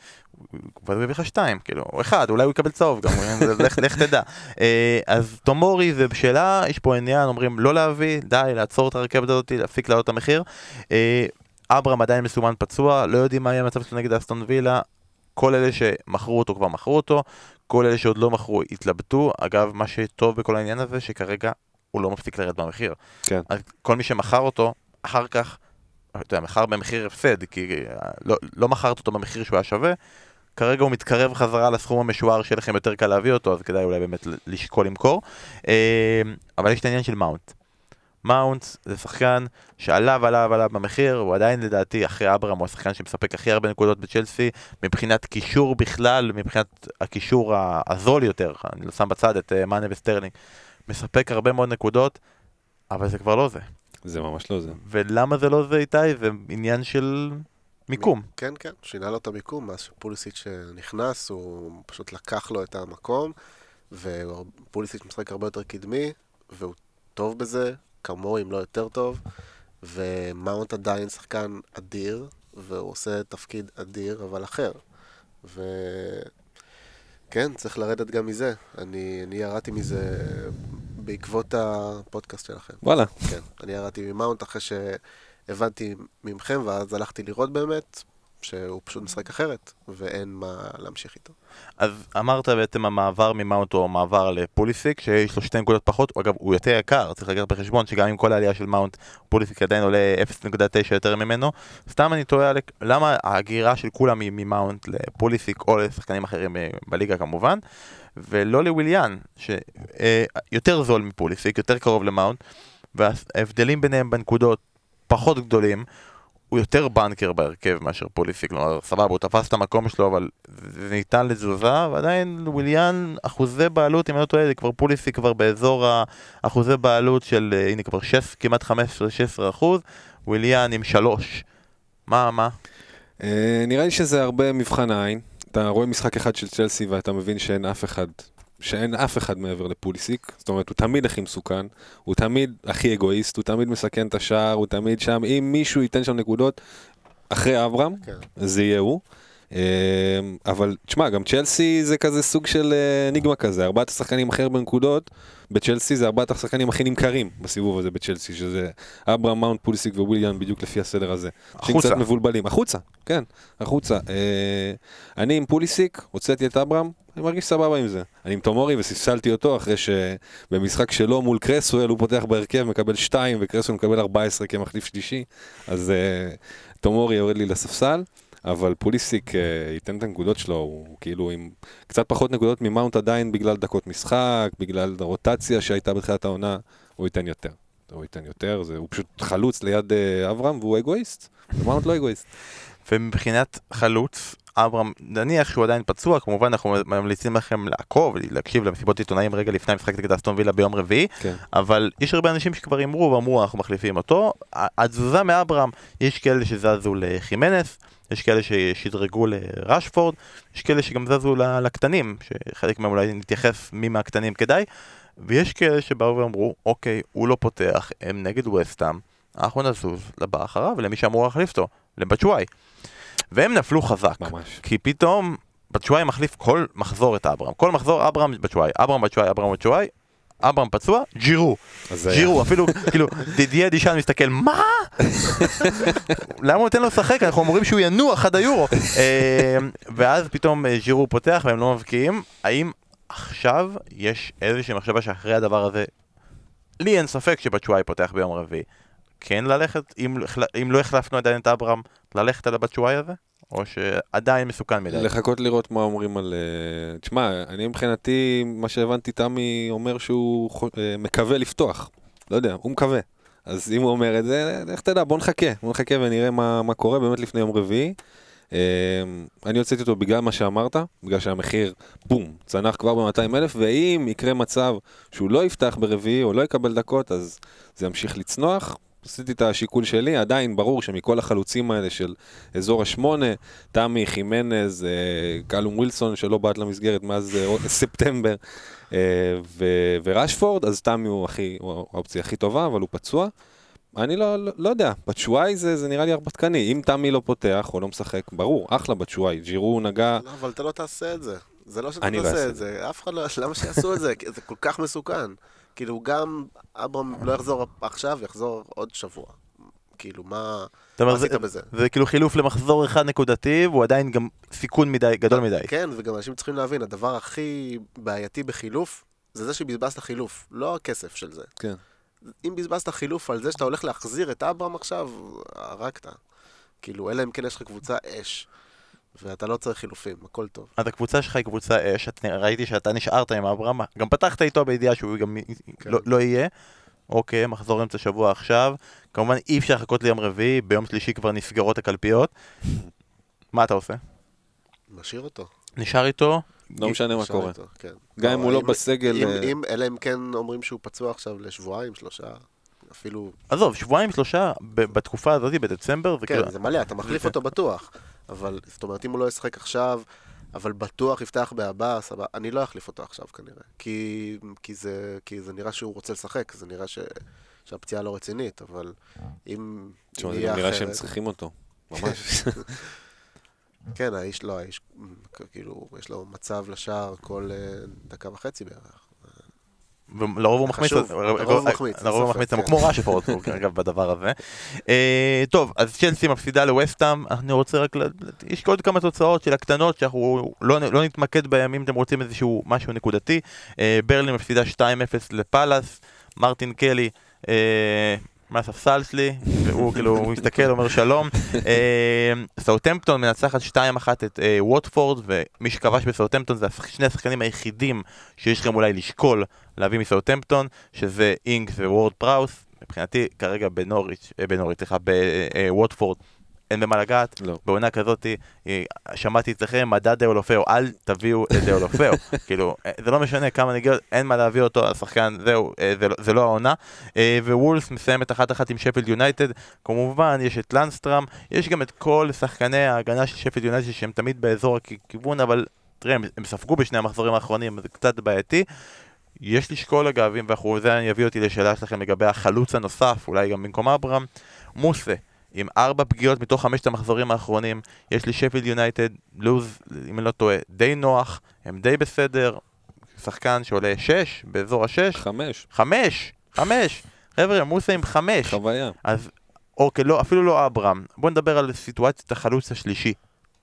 Speaker 1: הוא יביא לך שתיים, כאילו, או אחד, אולי הוא יקבל צהוב גם, לך, לך תדע. אה, אז תומורי זה בשאלה, יש פה עניין, אומרים לא להביא, די, לעצור את הרכבת הזאת, להפסיק להעלות את המחיר. אה, אברהם עדיין מסומן פצוע, לא יודעים מה יהיה המצב שלו נגד אסטון וילה. כל אלה שמכרו אותו כבר מכרו אותו, כל אלה שעוד לא מכרו התלבטו. אגב, מה שטוב בכל העניין הזה, שכרגע הוא לא מפסיק לרדת במחיר.
Speaker 2: כן.
Speaker 1: אז כל מי שמכר אותו, אחר כך, אתה יודע, מכר במחיר הפסד, כי אה, לא, לא מכרת אותו במחיר שהוא היה שווה, כרגע הוא מתקרב חזרה לסכום המשוער שיהיה לכם יותר קל להביא אותו, אז כדאי אולי באמת לשקול למכור. אה, אבל יש את העניין של מאונט. מאונט זה שחקן שעלה ועלה ועלה במחיר, הוא עדיין לדעתי אחרי אברהם הוא השחקן שמספק הכי הרבה נקודות בצ'לסי מבחינת קישור בכלל, מבחינת הקישור הזול יותר, אני לא שם בצד את אה, מאנה וסטרלינג, מספק הרבה מאוד נקודות, אבל זה כבר לא זה.
Speaker 2: זה ממש לא זה.
Speaker 1: ולמה זה לא זה איתי? זה עניין של מיקום.
Speaker 3: כן, כן, שינה לו את המיקום, מאז שפוליסיץ' נכנס, הוא פשוט לקח לו את המקום, ופוליסיץ' משחק הרבה יותר קדמי, והוא טוב בזה, כמוהו אם לא יותר טוב, ומאונט עדיין שחקן אדיר, והוא עושה תפקיד אדיר, אבל אחר. ו... כן, צריך לרדת גם מזה. אני, אני ירדתי מזה בעקבות הפודקאסט שלכם.
Speaker 2: וואלה.
Speaker 3: כן, אני ירדתי ממאונט אחרי שהבנתי ממכם, ואז הלכתי לראות באמת שהוא פשוט משחק אחרת, ואין מה להמשיך איתו.
Speaker 1: אז אמרת בעצם המעבר ממאונט הוא המעבר לפוליסיק, שיש לו שתי נקודות פחות, אגב הוא יותר יקר, צריך לקחת בחשבון שגם עם כל העלייה של מאונט, פוליסיק עדיין עולה 0.9 יותר ממנו. סתם אני תוהה למה ההגירה של כולם היא ממאונט לפוליסיק או לשחקנים אחרים אה, בליגה כמובן, ולא לוויליאן, שיותר זול מפוליסיק, יותר קרוב למאונט, וההבדלים ביניהם בנקודות פחות גדולים. הוא יותר banker בהרכב מאשר פוליסיק, כלומר סבבה, הוא תפס את המקום שלו, אבל זה ניתן לתזוזה, ועדיין וויליאן, אחוזי בעלות, אם אני לא טועה, זה כבר פוליסיק כבר באזור האחוזי בעלות של, אה, הנה כבר שש, כמעט 15-16 אחוז, וויליאן עם שלוש. מה, מה?
Speaker 2: אה, נראה לי שזה הרבה מבחן העין. אתה רואה משחק אחד של צ'לסי ואתה מבין שאין אף אחד שאין אף אחד מעבר לפוליסיק, זאת אומרת, הוא תמיד הכי מסוכן, הוא תמיד הכי אגואיסט, הוא תמיד מסכן את השער, הוא תמיד שם, אם מישהו ייתן שם נקודות, אחרי אברהם,
Speaker 3: כן.
Speaker 2: זה יהיה הוא. אה, אבל תשמע, גם צ'לסי זה כזה סוג של אה, אניגמה כזה, ארבעת השחקנים הכי הרבה נקודות, בצ'לסי זה ארבעת השחקנים הכי נמכרים בסיבוב הזה בצ'לסי, שזה אברהם, מאונט, פוליסיק וויליאן בדיוק לפי הסדר הזה.
Speaker 1: החוצה.
Speaker 2: קצת מבולבלים, החוצה, כן, החוצה. אה, אני עם פוליסיק, הוצאתי את אברהם, אני מרגיש סבבה עם זה. אני עם תומורי וספסלתי אותו אחרי שבמשחק שלו מול קרסוול הוא פותח בהרכב, מקבל 2 וקרסוול מקבל 14 כמחליף שלישי, אז אה, תומורי יורד לי לספסל. אבל פוליסיק אה, ייתן את הנקודות שלו, הוא כאילו עם קצת פחות נקודות ממאונט עדיין בגלל דקות משחק, בגלל הרוטציה שהייתה בתחילת העונה, הוא ייתן יותר. הוא ייתן יותר, זה, הוא פשוט חלוץ ליד אה, אברהם והוא אגואיסט, ומאונט לא אגואיסט.
Speaker 1: ומבחינת חלוץ, אברהם, נניח שהוא עדיין פצוע, כמובן אנחנו ממליצים לכם לעקוב, להקשיב למסיבות עיתונאים רגע לפני המשחק נגד אסטון וילה ביום רביעי,
Speaker 2: כן.
Speaker 1: אבל יש הרבה אנשים שכבר הימרו ואמרו אנחנו מחליפים אותו. התזוזה מאברהם, יש כאלה שזזו לחימנס, יש כאלה ששדרגו לרשפורד, יש כאלה שגם זזו לקטנים, שחלק מהם אולי נתייחס מי מהקטנים כדאי, ויש כאלה שבאו ואמרו, אוקיי, הוא לא פותח, הם נגד וסטאם, אנחנו נזוז לבא אחריו, למי שאמור להחליף אותו, לבצ'וואי. והם נפלו חזק,
Speaker 2: ממש.
Speaker 1: כי פתאום בצ'וואי מחליף כל מחזור את אברהם. כל מחזור אברהם בצ'וואי, אברהם בצ'וואי, אברהם בצ'וואי, אברהם פצוע, ג'ירו. ג'ירו, אפילו, כאילו, דידיה דישן מסתכל, מה? למה הוא נותן לו לשחק? אנחנו אומרים שהוא ינוח עד היורו. אה, ואז פתאום אה, ג'ירו פותח והם לא מבקיעים. האם עכשיו יש איזושהי מחשבה שאחרי הדבר הזה, לי אין ספק שבצ'וואי פותח ביום רביעי. כן ללכת, אם, אם לא החלפנו עדיין את אברהם, ללכת על הבצ'וואי הזה? או שעדיין מסוכן מדי?
Speaker 2: לחכות לראות מה אומרים על... אה, תשמע, אני מבחינתי, מה שהבנתי, תמי אומר שהוא אה, מקווה לפתוח. לא יודע, הוא מקווה. אז אם הוא אומר את זה, איך תדע, בוא נחכה. בוא נחכה ונראה מה, מה קורה באמת לפני יום רביעי. אה, אני הוצאתי אותו בגלל מה שאמרת, בגלל שהמחיר, בום, צנח כבר ב-200 אלף, ואם יקרה מצב שהוא לא יפתח ברביעי או לא יקבל דקות, אז זה ימשיך לצנוח. עשיתי את השיקול שלי, עדיין ברור שמכל החלוצים האלה של אזור השמונה, תמי, חימנז, אה, קלום ווילסון שלא בעט למסגרת מאז אה, ספטמבר, אה, ו- ורשפורד, אז תמי הוא, הכי, הוא האופציה הכי טובה, אבל הוא פצוע. אני לא, לא, לא יודע, בצ'וואי זה, זה נראה לי הרפתקני, אם תמי לא פותח או לא משחק, ברור, אחלה בצ'וואי, ג'ירו נגע,
Speaker 3: לא, אבל אתה לא תעשה את זה. זה לא שאתה
Speaker 2: לא
Speaker 3: תעשה את זה. אף אחד לא... למה שיעשו את זה? זה כל כך מסוכן. כאילו, גם אברהם לא יחזור עכשיו, יחזור עוד שבוע. כאילו, מה מה עשית
Speaker 1: זה,
Speaker 3: בזה?
Speaker 1: זה כאילו חילוף למחזור אחד נקודתי, והוא עדיין גם סיכון מדי, גדול מדי.
Speaker 3: כן, וגם אנשים צריכים להבין, הדבר הכי בעייתי בחילוף, זה זה שבזבזת חילוף, לא הכסף של זה.
Speaker 2: כן.
Speaker 3: אם בזבזת חילוף על זה שאתה הולך להחזיר את אברהם עכשיו, הרגת. כאילו, אלא אם כן יש לך קבוצה אש, ואתה לא צריך חילופים, הכל טוב.
Speaker 1: אז הקבוצה שלך היא קבוצה אש, את- ראיתי שאתה נשארת עם אברהם, גם פתחת איתו בידיעה שהוא גם
Speaker 3: כן.
Speaker 1: לא, לא יהיה. אוקיי, מחזור אמצע שבוע עכשיו. כמובן אי אפשר לחכות ליום רביעי, ביום שלישי כבר נסגרות הקלפיות. מה אתה עושה?
Speaker 3: משאיר אותו.
Speaker 1: נשאר איתו?
Speaker 2: לא משנה מה קורה.
Speaker 3: איתו, כן.
Speaker 2: גם אם הוא לא בסגל,
Speaker 3: אם-
Speaker 2: אה,
Speaker 3: אם- אלא אם כן אומרים שהוא פצוע עכשיו לשבועיים, שלושה, אפילו...
Speaker 1: עזוב, שבועיים שלושה ב- בתקופה הזאת, בדצמבר, זה כאילו...
Speaker 3: כן, זה מלא, אתה מחליף אותו בטוח. אבל, זאת אומרת, אם הוא לא ישחק עכשיו, אבל בטוח יפתח בעבאס, אני לא אחליף אותו עכשיו כנראה. כי, כי, זה, כי זה נראה שהוא רוצה לשחק, זה נראה ש, שהפציעה לא רצינית, אבל אם
Speaker 2: תשמע, זה נראה. שהם צריכים אותו. ממש.
Speaker 3: כן, האיש לא, האיש, כאילו, יש לו מצב לשער כל אה, דקה וחצי בערך.
Speaker 1: ולרוב הוא מחמיץ,
Speaker 3: חשוב, לרוב הוא מחמיץ,
Speaker 1: לרוב הוא
Speaker 3: אין
Speaker 1: מחמיץ,
Speaker 3: ספק,
Speaker 1: כמו ראשפורד, אגב בדבר הזה. אה, טוב, אז צ'לסי מפסידה לווסטהאם, אני רוצה רק, יש עוד כמה תוצאות של הקטנות שאנחנו לא לא נתמקד בהם אם אתם רוצים איזשהו משהו נקודתי. אה, ברלין מפסידה 2-0 לפאלאס, מרטין קלי. מהספסל שלי, והוא כאילו, מסתכל, אומר שלום. אה, סאוטמפטון מנצחת 2-1 את אה, ווטפורד, ומי שכבש בסאוטמפטון זה שני השחקנים היחידים שיש לכם אולי לשקול להביא מסאוטמפטון, שזה אינגס ווורד פראוס. מבחינתי, כרגע בנוריץ', אה, בנוריץ', סליחה, בווטפורד, אין במה לגעת.
Speaker 2: לא.
Speaker 1: בעונה כזאת, אה, שמעתי אצלכם, מדד דאולופאו, אל תביאו את דאולופאו. כאילו, אה, זה לא משנה כמה נגיעות, אין מה להביא אותו, השחקן, זהו, אה, זה לא- זה לא העונה. ווולס מסיימת אחת אחת עם שפילד יונייטד. כמובן, יש את לנסטראם, יש גם את כל שחקני ההגנה של שפילד יונייטד שהם תמיד באזור הכיוון, אבל תראה, הם, הם ספגו בשני המחזורים האחרונים, זה קצת בעייתי. יש לשקול אגב, אם ואנחנו, זה יביא אותי לשאלה שלכם לגבי החלוץ הנוסף, אולי גם במקום אברהם, מוסה, עם ארבע פגיעות מתוך חמשת המחזורים האחרונים, יש לי שפילד יונייטד, לוז, אם אני לא טועה, די נוח, הם די בסדר, שחקן שעולה שש, באזור השש,
Speaker 2: חמש,
Speaker 1: חמש, חמש, חבר'ה, מוסה עם חמש,
Speaker 2: חוויה.
Speaker 1: אז אוקיי, לא, אפילו לא אברהם. בואו נדבר על סיטואציית החלוץ השלישי.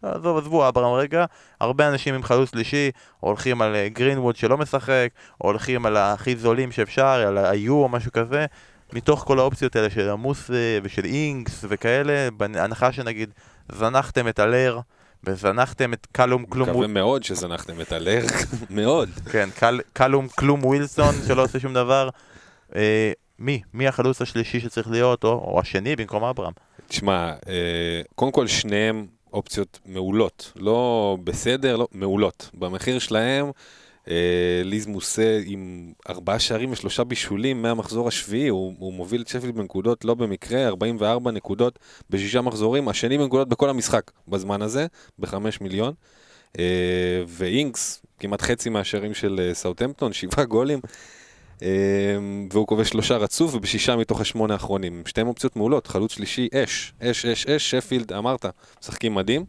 Speaker 1: עזוב, עזבו אברהם רגע, הרבה אנשים עם חלוץ שלישי הולכים על אה, גרינווד שלא משחק, הולכים על הכי זולים שאפשר, על ה-IU או משהו כזה. מתוך כל האופציות האלה של עמוס אה, ושל אינקס וכאלה, בהנחה שנגיד זנחתם את הלר וזנחתם את קלום כלום,
Speaker 2: מקווה מאוד שזנחתם את הלר, מאוד.
Speaker 1: כן, קל, קלום כלום ווילסון שלא עושה שום דבר. אה, מי? מי החלוץ השלישי שצריך להיות, או, או השני במקום אברהם?
Speaker 2: תשמע, אה, קודם כל שניהם אופציות מעולות. לא בסדר, לא, מעולות. במחיר שלהם, ליז מוסה עם ארבעה שערים ושלושה בישולים מהמחזור השביעי, הוא, הוא מוביל את שפילד בנקודות, לא במקרה, 44 נקודות בשישה מחזורים, השני בנקודות בכל המשחק בזמן הזה, בחמש מיליון. אה, ואינקס, כמעט חצי מהשערים של אה, סאוטהמפטון, שבעה גולים. אה, והוא כובש שלושה רצוף ובשישה מתוך השמונה האחרונים. שתיהן אופציות מעולות, חלוץ שלישי, אש, אש, אש, אש, שפילד, אמרת, משחקים מדהים,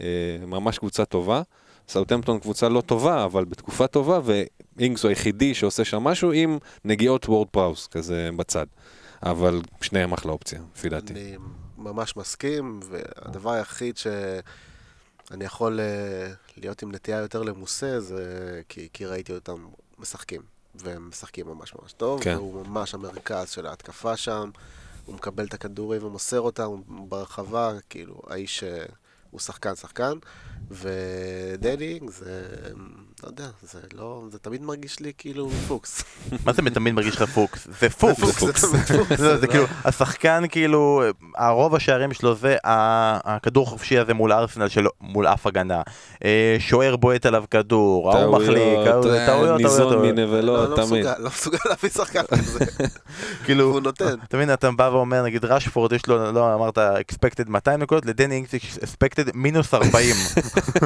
Speaker 2: אה, ממש קבוצה טובה. סאוטהמפטון קבוצה לא טובה, אבל בתקופה טובה, ואינגס הוא היחידי שעושה שם משהו עם נגיעות וורד פראוס, כזה בצד. אבל שניהם אחלה אופציה, לפי דעתי.
Speaker 3: אני ממש מסכים, והדבר היחיד שאני יכול אה, להיות עם נטייה יותר למוסה, זה כי, כי ראיתי אותם משחקים, והם משחקים ממש ממש טוב,
Speaker 2: כן.
Speaker 3: והוא ממש המרכז של ההתקפה שם, הוא מקבל את הכדורים ומוסר אותם, הוא ברחבה, כאילו, האיש... הוא שחקן שחקן, ודנינג זה, לא יודע, זה לא, זה תמיד מרגיש לי כאילו פוקס.
Speaker 1: מה זה תמיד מרגיש לך פוקס? זה פוקס.
Speaker 3: זה פוקס, זה פוקס.
Speaker 1: זה, כאילו, השחקן כאילו, הרוב השערים שלו זה ה- הכדור החופשי הזה מול ארסנל שלו, מול אף הגנה. אה, שוער בועט עליו כדור, ההוא מחליק,
Speaker 2: טעויות, אה,
Speaker 1: טעויות,
Speaker 2: ניזון
Speaker 1: טעויות.
Speaker 3: לא,
Speaker 2: מנבלות,
Speaker 3: לא
Speaker 2: תמיד.
Speaker 3: מסוגל, לא מסוגל להביא שחקן כזה.
Speaker 1: כאילו,
Speaker 3: הוא נותן.
Speaker 1: אתה מבין, אתה בא ואומר, נגיד רשפורד, יש לו, לא אמרת, expected 200 נקודות, לדני אינגס יש expected מינוס 40.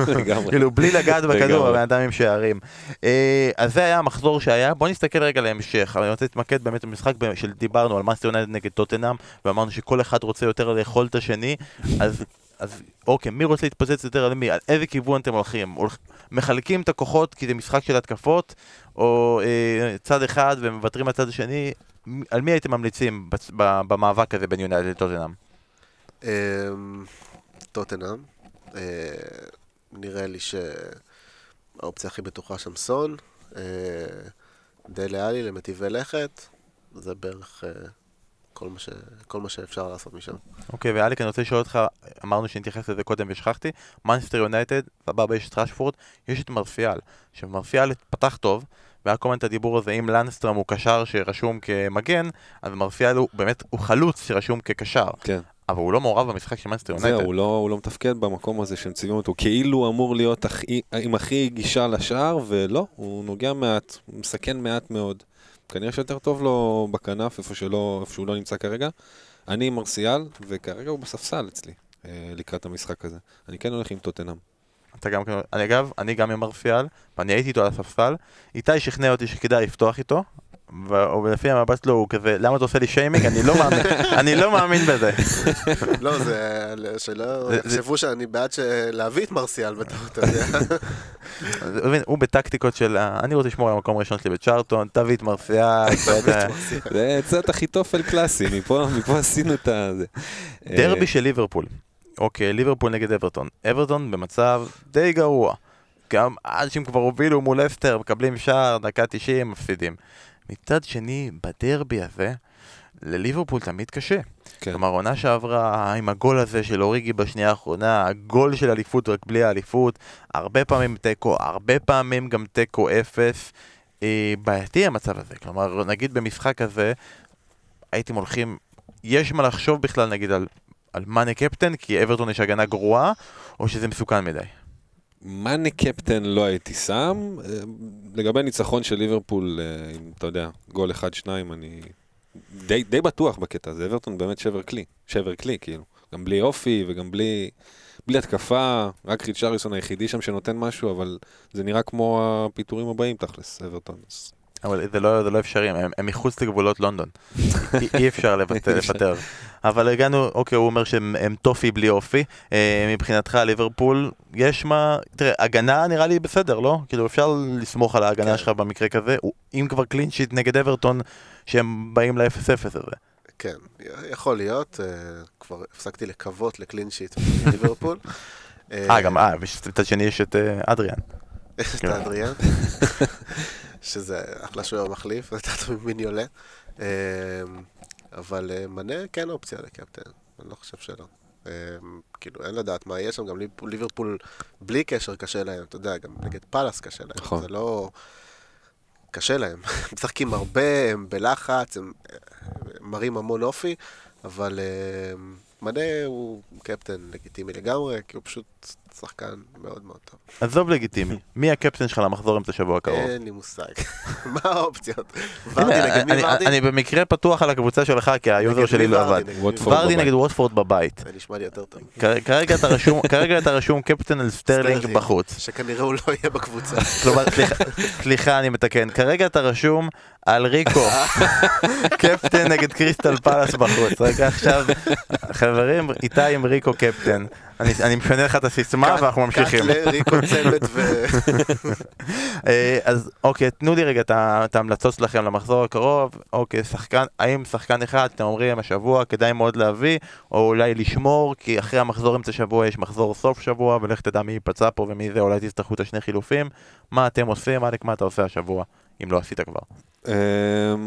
Speaker 2: לגמרי.
Speaker 1: כאילו, בלי לגעת בכדור. הבן אדם עם שערים. אה, אז זה היה המחזור שהיה, בוא נסתכל רגע להמשך, אני רוצה להתמקד באמת במשחק שדיברנו על מנצ'סטר יונייטד נגד טוטנאם, ואמרנו שכל אחד רוצה יותר לאכול את השני, אז... אז אוקיי, מי רוצה להתפוצץ יותר על מי? על איזה כיוון אתם הולכים? הולכ... מחלקים את הכוחות כי זה משחק של התקפות, או אה, צד אחד ומוותרים על צד השני? על מי הייתם ממליצים במאבק הזה בין יונייטד לטוטנאם?
Speaker 3: אמ, טוטנאם. אה, נראה לי שהאופציה הכי בטוחה שם סון. אה, די לאלי למטיבי לכת. זה בערך אה, כל מה, ש... כל מה שאפשר לעשות משם.
Speaker 1: אוקיי, ואליק, אני רוצה לשאול אותך, אמרנו שנתייחס לזה קודם ושכחתי, מנסטר יונייטד, סבבה, יש את רשפורד, יש את מרסיאל, שמרסיאל פתח טוב, והיה כל הזמן את הדיבור הזה, אם לנסטרם הוא קשר שרשום כמגן, אז מרסיאל הוא באמת, הוא חלוץ שרשום כקשר,
Speaker 2: כן.
Speaker 1: אבל הוא לא מעורב במשחק של מנסטר
Speaker 2: זהו,
Speaker 1: יונייטד.
Speaker 2: הוא לא, הוא לא מתפקד במקום הזה שמציבים אותו, כאילו הוא אמור להיות הכי, עם הכי גישה לשער, ולא, הוא נוגע מעט, הוא מסכן מעט מאוד. כנראה שיותר טוב לו בכנף, איפה, שלא, איפה שהוא לא נמצא כרגע. אני עם מרסיאל, וכרגע הוא בספסל אצלי, אה, לקראת המשחק הזה. אני כן הולך עם טוטנאם.
Speaker 1: אתה גם, אני אגב, אני גם עם מרסיאל, ואני הייתי איתו על הספסל, איתי שכנע אותי שכדאי לפתוח איתו, ולפי המבט שלו הוא כזה, למה אתה עושה לי שיימינג? אני לא מאמין, אני לא מאמין בזה.
Speaker 3: לא, זה שלא יחשבו שאני בעד להביא את מרסיאל בטעות, אתה יודע.
Speaker 1: הוא בטקטיקות של, ה- אני רוצה לשמור על המקום הראשון שלי בצ'ארטון, תביא את מרסיאל.
Speaker 2: זה קצת אחיתופל קלאסי, מפה, עשינו את ה... זה.
Speaker 1: דרבי
Speaker 2: אה,
Speaker 1: של ליברפול. אוקיי, ליברפול נגד אברטון. אברטון במצב די גרוע. גם עד שהם כבר הובילו מול אסטר, מקבלים שער, דקה 90, מפסידים. מצד שני, בדרבי הזה, לליברפול תמיד קשה.
Speaker 2: כן.
Speaker 1: כלומר, עונה שעברה עם הגול הזה של אוריגי בשנייה האחרונה, הגול של אליפות רק בלי האליפות, הרבה פעמים תיקו, הרבה פעמים גם תיקו אפס. אה, בעייתי המצב הזה. כלומר, נגיד במשחק הזה, הייתם הולכים, יש מה לחשוב בכלל נגיד על, על מאנה קפטן, כי אברטון יש הגנה גרועה, או שזה מסוכן מדי.
Speaker 2: מאנה קפטן לא הייתי שם. לגבי ניצחון של ליברפול, אה, אם אתה יודע, גול אחד-שניים, אני די, די בטוח בקטע הזה. אברטון באמת שבר כלי, שבר כלי, כאילו. גם בלי אופי וגם בלי, בלי התקפה, רק ריצ'ריסון היחידי שם שנותן משהו, אבל זה נראה כמו הפיטורים הבאים תכלס, אברטון.
Speaker 1: אבל זה לא, זה לא אפשרי, הם, הם מחוץ לגבולות לונדון. אי, אי אפשר לפטר. אבל הגענו, אוקיי, הוא אומר שהם הם טופי בלי אופי. אה, מבחינתך, ליברפול, יש מה... תראה, הגנה נראה לי בסדר, לא? כאילו, אפשר לסמוך על ההגנה
Speaker 3: כן.
Speaker 1: שלך במקרה כזה. אם כבר קלין שיט נגד אברטון, שהם באים ל-0-0 הזה.
Speaker 3: כן, יכול להיות, אה, כבר הפסקתי לקוות לקלין שיט בליברפול.
Speaker 1: אה, גם, אה, מצד שני יש את אה, אדריאן.
Speaker 3: את האדריאן, שזה אחלה שוער מחליף, יותר טוב ממיניולה. אבל אה, מנה כן אופציה לקפטן, אני לא חושב שלא. אה, כאילו, אין לדעת מה יהיה שם, גם ליברפול- בלי קשר קשה להם, אתה יודע, גם נגד פאלאס קשה להם.
Speaker 2: נכון.
Speaker 3: זה לא... קשה להם. הם משחקים הרבה, הם בלחץ, הם אה, מראים המון אופי, אבל אה, מנה הוא קפטן לגיטימי לגמרי, כי הוא פשוט שחקן מאוד מאוד טוב.
Speaker 1: עזוב לגיטימי, מי הקפטן שלך למחזור אמצע השבוע הקרוב?
Speaker 3: אין לי מושג. מה האופציות? ורדי
Speaker 1: הנה,
Speaker 3: נגד מי
Speaker 1: אני-
Speaker 3: ורדי?
Speaker 1: אני במקרה פתוח על הקבוצה שלך, כי ה
Speaker 3: user
Speaker 1: שלי לא? עבד. ורדי
Speaker 2: בבית.
Speaker 1: נגד ווטפורד בבית.
Speaker 3: זה נשמע לי יותר טוב.
Speaker 1: כרגע אתה רשום, קפטן על סטרלינג. בחוץ.
Speaker 3: שכנראה הוא לא יהיה בקבוצה.
Speaker 1: כלומר, סליחה, אני מתקן. כרגע אתה רשום על ריקו, קפטן נגד קריסטל פלאס בחוץ. רגע עכשיו, חברים, איתי עם ריקו קפטן. אני אני משנה לך את הסיסמה ואנחנו ממשיכים. אה, אז אוקיי, תנו לי רגע את ההמלצות שלכם למחזור הקרוב. אוקיי, שחקן, האם שחקן אחד, אתם אומרים השבוע כדאי מאוד להביא, או אולי לשמור, כי אחרי המחזור אמצע שבוע יש מחזור סוף שבוע, ולך תדע מי ייפצע פה ומי זה, אולי תצטרכו את השני חילופים. מה אתם עושים? אלק, מה אתה עושה השבוע, אם לא עשית כבר?
Speaker 2: אמ,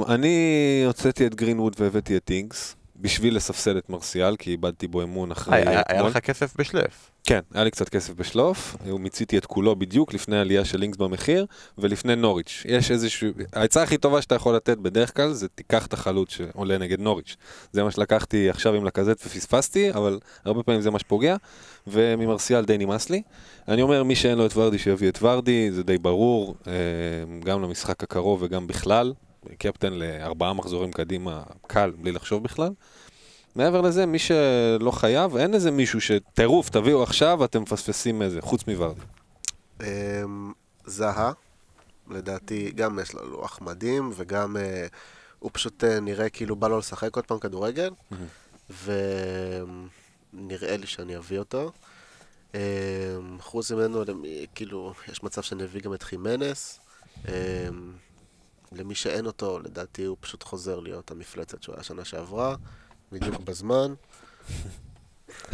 Speaker 2: אני הוצאתי את גרינווד והבאתי את אינגס, בשביל לספסל את מרסיאל, כי איבדתי בו אמון אחרי
Speaker 1: היה היה
Speaker 2: אתמול.
Speaker 1: לך כסף בשלף.
Speaker 2: כן, היה לי קצת כסף בשלוף, מיציתי את כולו בדיוק לפני העלייה של לינקס במחיר, ולפני נוריץ'. יש איזשהו... העצה הכי טובה שאתה יכול לתת בדרך כלל זה תיקח את החלוץ שעולה נגד נוריץ'. זה מה שלקחתי עכשיו עם לקזט ופספסתי, אבל הרבה פעמים זה מה שפוגע, וממרסיאל די נמאס לי. אני אומר, מי שאין לו את ורדי שיביא את ורדי, זה די ברור, אה, גם למשחק הקרוב וגם בכלל. קפטן לארבעה מחזורים קדימה, קל, בלי לחשוב בכלל. מעבר לזה, מי שלא חייב, אין איזה מישהו שטירוף, תביאו עכשיו, אתם מפספסים איזה, חוץ מוורדי.
Speaker 3: אמ, זהה, לדעתי גם יש לו לוח מדהים, וגם אה, הוא פשוט אה, נראה כאילו בא לו לשחק עוד פעם כדורגל, ונראה לי שאני אביא אותו. אמ, חוץ ממנו, כאילו, יש מצב שאני אביא גם את חימנס. אמ, למי שאין אותו, לדעתי הוא פשוט חוזר להיות המפלצת שהוא היה שנה שעברה, בדיוק בזמן.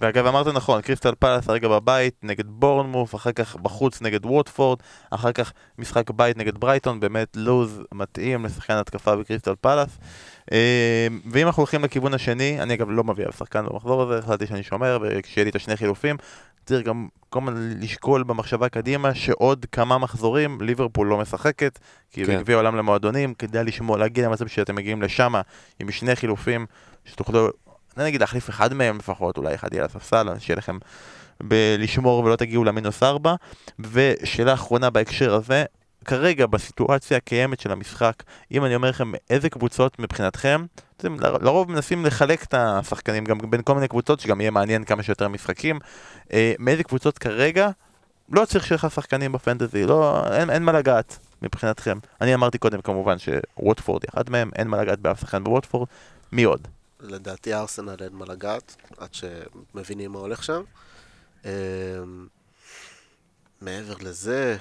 Speaker 1: ואגב, אמרת נכון, קריסטל פלאס הרגע בבית נגד בורנמוף, אחר כך בחוץ נגד ווטפורד, אחר כך משחק בית נגד ברייטון, באמת לוז מתאים לשחקן התקפה בקריסטל פלאס. אה, ואם אנחנו הולכים לכיוון השני, אני אגב לא מביא אף שחקן במחזור הזה, החלטתי שאני שומר וכשיהיה לי את השני חילופים, צריך גם כל הזמן לשקול במחשבה קדימה שעוד כמה מחזורים ליברפול לא משחקת, כי
Speaker 2: כן.
Speaker 1: בגביע העולם למועדונים, כדאי לשמור, להגיע למצב שאתם מגיעים לשם עם שני חילופים, שתוכלו נגיד להחליף אחד מהם לפחות, אולי אחד יהיה אז שיהיה לכם בלשמור ולא תגיעו למינוס ארבע. ושאלה אחרונה בהקשר הזה, כרגע בסיטואציה הקיימת של המשחק, אם אני אומר לכם איזה קבוצות מבחינתכם, אתם לרוב מנסים לחלק את השחקנים גם בין כל מיני קבוצות, שגם יהיה מעניין כמה שיותר משחקים, אה, מאיזה קבוצות כרגע לא צריך שיהיה לך שחקנים בפנטזי, לא, אין, אין מה לגעת מבחינתכם. אני אמרתי קודם כמובן שווטפורד היא אחד מהם, אין מה לגעת באף שחקן בווטפורד, מי עוד?
Speaker 3: לדעתי ארסנל אין מה לגעת, עד שמבינים מה הולך שם. אמ, מעבר לזה,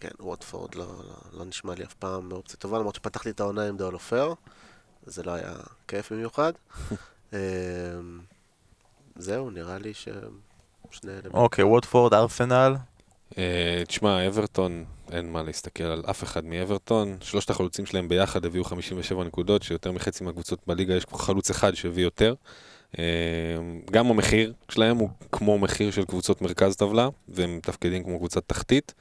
Speaker 3: כן, ווטפורד לא, לא, לא נשמע לי אף פעם אופציה טובה, למרות שפתחתי את העונה עם דאולופר, זה לא היה כיף במיוחד. אמ, זהו, נראה לי ששני אלה...
Speaker 1: אוקיי, ווטפורד, ארסנל,
Speaker 2: אה, תשמע, אברטון, אין מה להסתכל על אף אחד מאברטון. שלושת החלוצים שלהם ביחד הביאו 57 נקודות, שיותר מחצי מהקבוצות בליגה יש כבר חלוץ אחד שהביא יותר. אה, גם המחיר שלהם הוא כמו מחיר של קבוצות מרכז טבלה, והם מתפקדים כמו קבוצת תחתית.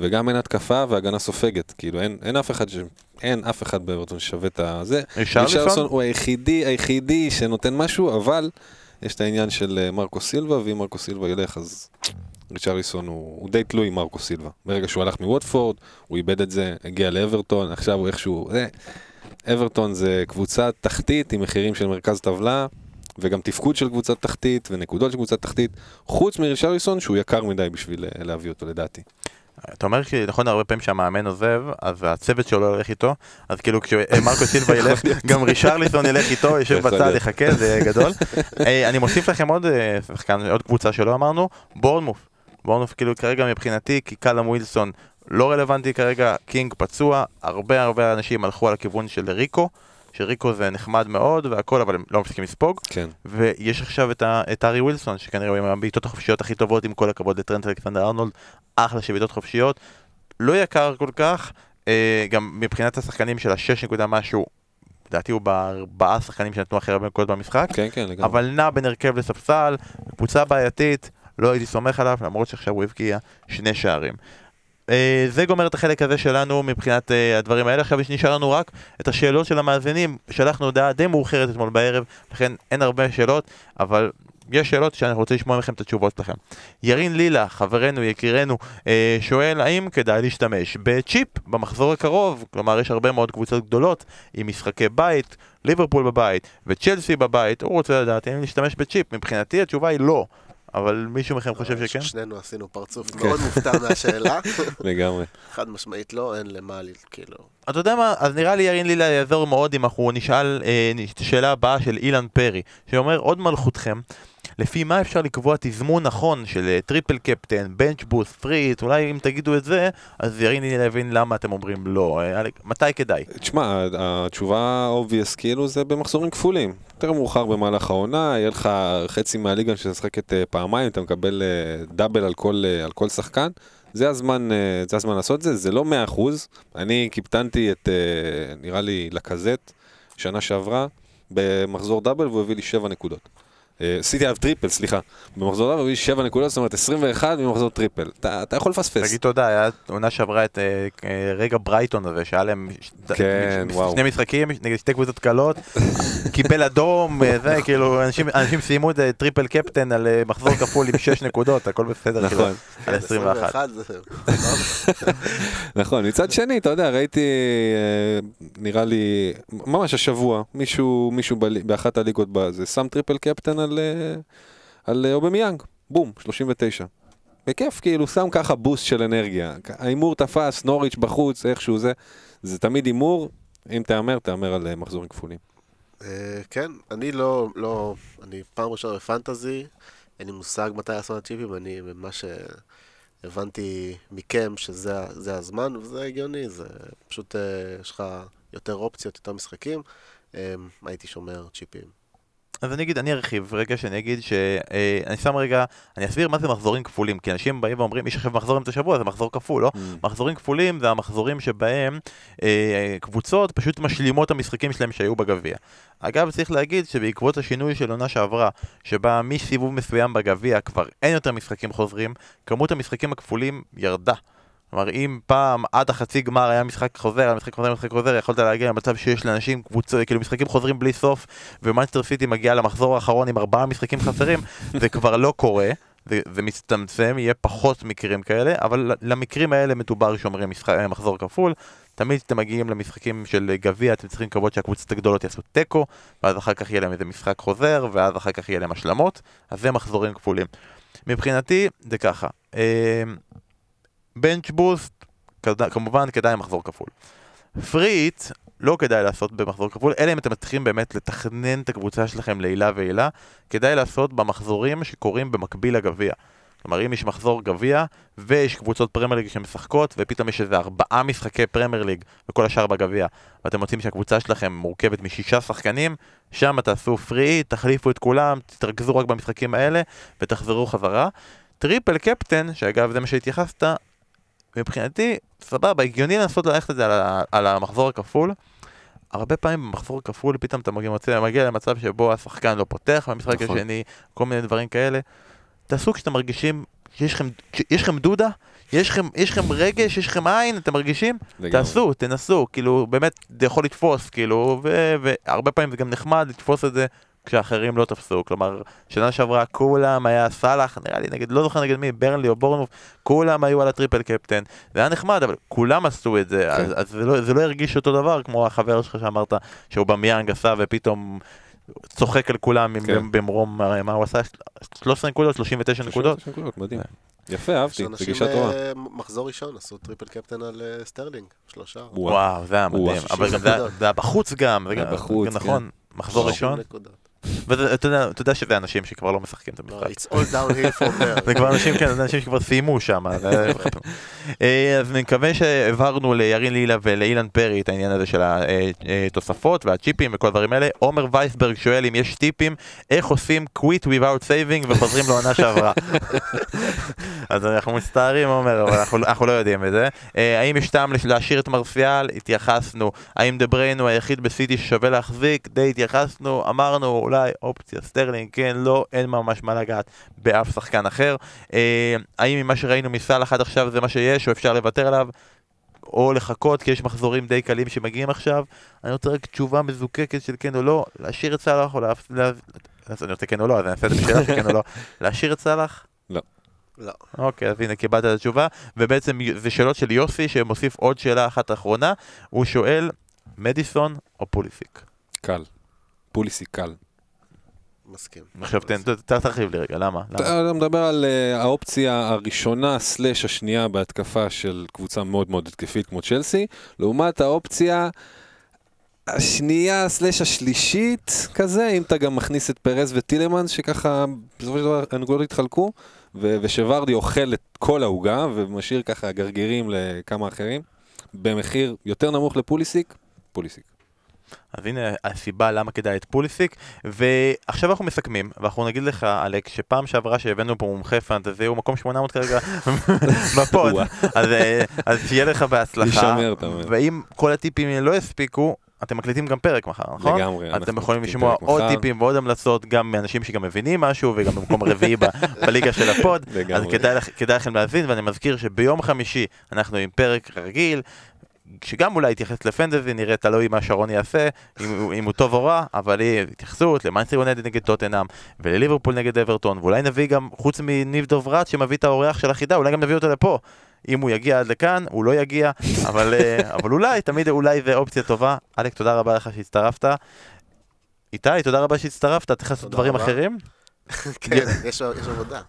Speaker 2: וגם אין התקפה והגנה סופגת, כאילו אין, אין אף אחד ש... אין אף אחד באברטון ששווה את הזה.
Speaker 1: רישרליסון
Speaker 2: הוא היחידי, היחידי שנותן משהו, אבל יש את העניין של אה, מרקו סילבה, ואם מרקו סילבה ילך אז ריצ'רליסון הוא, הוא די תלוי מרקו סילבה. ברגע שהוא הלך מווטפורד, הוא איבד את זה, הגיע לאברטון, עכשיו הוא איכשהו... זה, אברטון זה קבוצה תחתית עם מחירים של מרכז טבלה, וגם תפקוד של קבוצת תחתית ונקודות של קבוצת תחתית, חוץ מרישרליסון שהוא יקר מדי בשביל אה, להביא אותו לדעתי.
Speaker 1: אתה אומר שנכון הרבה פעמים שהמאמן עוזב, אז הצוות שלו לא ילך איתו, אז כאילו כשמרקו סילבה ילך, גם רישרליסון ילך איתו, יושב בצד. יחכה, זה גדול. אה, אני מוסיף לכם עוד אה, שחקן, עוד קבוצה שלא אמרנו, בורנמוף. בורנמוף כאילו כרגע מבחינתי, כי קלאם ווילסון לא רלוונטי כרגע, קינג פצוע, הרבה הרבה אנשים הלכו על הכיוון של ריקו, שריקו זה נחמד מאוד והכל, אבל הם לא מפסיקים לספוג.
Speaker 2: כן.
Speaker 1: ויש עכשיו את, ה- את הארי ווילסון, שכנראה הוא עם הבעיטות החופשיות הכי טובות, עם כל הכבוד לטרנט אלכסנדר ארנולד, אחלה של בעיטות חופשיות, לא יקר כל כך, אה, גם מבחינת השחקנים של השש נקודה משהו, לדעתי הוא בארבעה שחקנים שנתנו הכי הרבה נקודות במשחק,
Speaker 2: כן, כן, לגמרי.
Speaker 1: אבל נע בין הרכב לספסל, קבוצה בעייתית, לא הייתי סומך עליו, למרות שעכשיו הוא הבקיע שני שערים. אה, זה גומר את החלק הזה שלנו מבחינת אה, הדברים האלה. עכשיו נשאר לנו רק את השאלות של המאזינים. שלחנו הודעה די מאוחרת אתמול בערב, לכן אין הרבה שאלות, אבל יש שאלות שאני רוצה לשמוע מכם את התשובות שלכם. ירין לילה, חברנו, יקירנו, אה, שואל האם כדאי להשתמש בצ'יפ במחזור הקרוב, כלומר יש הרבה מאוד קבוצות גדולות עם משחקי בית, ליברפול בבית וצ'לסי בבית, הוא רוצה לדעת אם להשתמש בצ'יפ. מבחינתי התשובה היא לא, אבל מישהו מכם חושב שכן?
Speaker 3: שנינו עשינו פרצוף
Speaker 2: כן.
Speaker 3: מאוד מופתע מהשאלה.
Speaker 2: לגמרי.
Speaker 3: חד משמעית לא, אין למה, ל- כאילו.
Speaker 1: אתה יודע מה, אז נראה לי ירין לילה יעזור מאוד אם אנחנו נשאל אה, את השאלה הבאה של אילן פרי, שאומר עוד מלכותכם, לפי מה אפשר לקבוע תזמון נכון של אה, triple captain, bench boost, free hit, אולי אם תגידו את זה, אז ירין לילה יבין למה אתם אומרים לא, אה, מתי כדאי?
Speaker 2: תשמע, התשובה ה obvious כאילו זה במחזורים כפולים. יותר מאוחר במהלך העונה, יהיה לך חצי מהליגה שמשחקת אה, פעמיים, אתה מקבל double על כל, על כל שחקן. זה הזמן, זה הזמן לעשות את זה, זה לא 100%. אני קיפטנתי את, אה, נראה לי, לקזט, שנה שעברה, במחזור double והוא הביא לי 7 נקודות. עשיתי עליו triple, סליחה. במחזור double הוא הביא לי 7 נקודות, זאת אומרת 21 ממחזור triple. אתה, אתה יכול לפספס.
Speaker 1: תגיד תודה, היה עונה שעברה את אה, אה, רגע ברייטון הזה, שהיה להם
Speaker 2: כן.
Speaker 1: שני משחקים נגד שתי קבוצות קלות, קיבל אדום, אה, זה כאילו, אנשים- אנשים סיימו את triple captain על מחזור כפול עם 6 נקודות, הכל בסדר, כאילו,
Speaker 2: נכון.
Speaker 1: על 21.
Speaker 3: 21 זה...
Speaker 2: נכון, מצד שני, אתה יודע, ראיתי, אה, נראה לי, ממש השבוע, מישהו, באחת הליגות בזה, שם triple captain על, אה, על אה, אובמיאנג, בום, 39. בכיף, כאילו, שם ככה boost של אנרגיה. ההימור תפס, נוריץ' בחוץ, איכשהו זה, זה תמיד הימור, אם תהמר, תהמר על אה, מחזורים כפולים.
Speaker 3: כן, אני לא, לא, אני פעם ראשונה בפנטזי, אין לי מושג מתי את הצ'יפים, אני ממה שהבנתי מכם שזה הזמן, וזה הגיוני, זה פשוט, יש לך יותר אופציות, יותר משחקים, הייתי שומר צ'יפים.
Speaker 1: אז אני אגיד, אני ארחיב רגע שאני אגיד שאני שם רגע, אני אסביר מה זה מחזורים כפולים, כי אנשים באים ואומרים, יש עכשיו מחזור אמצע שבוע, זה מחזור כפול, לא? מחזורים כפולים זה המחזורים שבהם אה, קבוצות פשוט משלימות את המשחקים שלהם שהיו בגביע. אגב, צריך להגיד שבעקבות השינוי של עונה שעברה, שבה מסיבוב מסוים בגביע כבר אין יותר משחקים חוזרים, כמות המשחקים הכפולים ירדה. כלומר, אם פעם עד החצי גמר היה משחק חוזר, היה משחק חוזר, משחק חוזר, יכולת להגיע למצב שיש לאנשים קבוצות, כאילו משחקים חוזרים בלי סוף, ומנצ'סטר סיטי מגיע למחזור האחרון עם ארבעה משחקים חסרים, זה כבר לא קורה, זה, זה מצטמצם, יהיה פחות מקרים כאלה, אבל למקרים האלה מדובר שאומרים משחק, מחזור כפול. תמיד כשאתם מגיעים למשחקים של גביע, אתם צריכים לקוות שהקבוצות הגדולות יעשו תיקו, ואז אחר כך יהיה להם איזה משחק חוזר, ואז אחר כך יהיה להם השלמות, אז זה מחזורים כפולים. מבחינתי, זה ככה. בנץ' בוסט, כמובן כדאי מחזור כפול. פריט, לא כדאי לעשות במחזור כפול, אלא אם אתם מצליחים באמת לתכנן את הקבוצה שלכם לעילה ועילה, כדאי לעשות במחזורים שקורים במקביל לגביע. כלומר, אם יש מחזור גביע, ויש קבוצות פרמייר ליג שמשחקות, ופתאום יש איזה ארבעה משחקי פרמייר ליג, וכל השאר בגביע, ואתם מוצאים שהקבוצה שלכם מורכבת משישה שחקנים, שם תעשו free hit, תחליפו את כולם, תתרכזו רק במשחקים האלה, ותחזרו חזרה. triple captain, שאגב זה מה שהתייחסת, מבחינתי, סבבה, הגיוני לנסות ללכת את זה על, על המחזור הכפול. הרבה פעמים במחזור הכפול פתאום אתה מגיע, מגיע למצב שבו השחקן לא פותח במשחק
Speaker 2: נכון.
Speaker 1: השני, כל מיני דברים כאלה. תעשו כשאתם מרגישים שיש לכם, יש לכם דודה, יש לכם, יש לכם רגש, יש לכם עין, אתם מרגישים?
Speaker 2: לגמרי.
Speaker 1: תעשו, תנסו, כאילו, באמת, זה יכול לתפוס, כאילו, והרבה פעמים זה גם נחמד לתפוס את זה כשאחרים לא תפסו, כלומר, שנה שעברה כולם היה סאלח, נראה לי נגד, לא זוכר נגד מי, ברנלי או בורנוף, כולם היו על הטריפל קפטן, זה היה נחמד, אבל כולם עשו את זה, אז, אז זה, לא, זה לא הרגיש אותו דבר כמו החבר שלך שאמרת שאובמיאנג עשה ופתאום צוחק על כולם
Speaker 2: כן.
Speaker 1: במרום, מה הוא עשה? 13 נקודות, 39 נקודות.
Speaker 2: 39 נקודות, מדהים. יפה, אהבתי,
Speaker 3: יש
Speaker 2: זה
Speaker 3: אנשים
Speaker 2: גישה טובה.
Speaker 3: אה, מחזור ראשון עשו triple captain על אה, סטרלינג, שלושה.
Speaker 2: וואו.
Speaker 1: זה היה מדהים, אבל גם זה היה- בחוץ גם, זה
Speaker 2: היה בחוץ,
Speaker 1: נכון, מחזור
Speaker 3: 60
Speaker 1: ראשון. ואתה יודע- אתה יודע שזה אנשים שכבר לא משחקים את
Speaker 3: לא,
Speaker 1: המשחק.
Speaker 3: It's all downhill from there.
Speaker 1: זה כבר אנשים, כן, זה אנשים שכבר סיימו שם. אה, אז אני מקווה שהעברנו לירין לילה ולאילן פרי את העניין הזה של התוספות והצ'יפים וכל הדברים האלה. עומר וייסברג שואל אם יש טיפים איך עושים quit without saving וחוזרים לעונה שעברה. אז אנחנו מצטערים עומר, אבל אנחנו, אנחנו לא יודעים את זה. אה, האם יש טעם להשאיר את מרסיאל? התייחסנו. האם דה בריין הוא היחיד בסיטי ששווה להחזיק? די התייחסנו. אמרנו אולי אופציה סטרלינג, כן, לא, אין ממש מה לגעת באף שחקן אחר. אה, האם ממה שראינו מסאלח עד עכשיו זה מה שיש, או אפשר לוותר עליו? או לחכות כי יש מחזורים די קלים שמגיעים עכשיו. אני רוצה רק תשובה מזוקקת של כן או לא, להשאיר את סאלח או להפ... לה... אז אני רוצה כן או לא, אז אני אעשה את זה בשאלה של כן או לא. להשאיר את סאלח?
Speaker 3: לא.
Speaker 1: אוקיי, אז הנה קיבלת את התשובה, ובעצם זה שאלות של יוסי שמוסיף עוד שאלה אחת אחרונה, הוא שואל, מדיסון או פוליסיק?
Speaker 2: קל. פוליסי קל.
Speaker 3: מסכים.
Speaker 1: עכשיו תן, תרחיב לי רגע, למה?
Speaker 2: אתה מדבר על אה, האופציה הראשונה סלאש השנייה בהתקפה של קבוצה מאוד מאוד התקפית כמו צ'לסי, לעומת האופציה השנייה סלאש השלישית כזה, אם אתה גם מכניס את פרז וטילמנס שככה בסופו של דבר הנקודות התחלקו, ו- ושוורדי אוכל את כל העוגה ומשאיר ככה גרגירים לכמה אחרים, במחיר יותר נמוך לפוליסיק, פוליסיק.
Speaker 1: אז הנה הסיבה למה כדאי את פוליסיק, ועכשיו אנחנו מסכמים, ואנחנו נגיד לך, אלכס, שפעם שעברה שהבאנו פה מומחה פנטזי, הוא מקום 800 כרגע בפוד. אז, אה, אז שיהיה לך בהצלחה. ואם כל הטיפים לא יספיקו, אתם מקליטים גם פרק מחר, נכון?
Speaker 2: לגמרי,
Speaker 1: אתם יכולים לשמוע עוד
Speaker 2: מחר.
Speaker 1: טיפים ועוד המלצות, גם מאנשים שגם מבינים משהו, וגם במקום רביעי ב- בליגה של הפוד, אז
Speaker 2: לגמרי.
Speaker 1: כדאי, לכ- כדאי לכם להאזין, ואני מזכיר שביום חמישי אנחנו עם פרק רגיל, שגם אולי יתייחס לפנטזי, נראה תלוי מה שרון יעשה, אם, אם הוא טוב או רע, אבל יהיה התייחסות למנצ'סטר יונייטד נגד טוטנאם, ולליברפול נגד אברטון, ואולי נביא גם, חוץ מניב דוברת שמביא את האורח של החידה, אולי גם נביא אותו לפה. אם הוא יגיע עד לכאן, הוא לא יגיע, אבל, אה, אבל אולי, תמיד אולי זה אופציה טובה. אלכס, תודה רבה לך שהצטרפת. איתי, תודה רבה שהצטרפת, צריך לעשות דברים
Speaker 3: רבה.
Speaker 1: אחרים?
Speaker 3: כן, יש עבודה.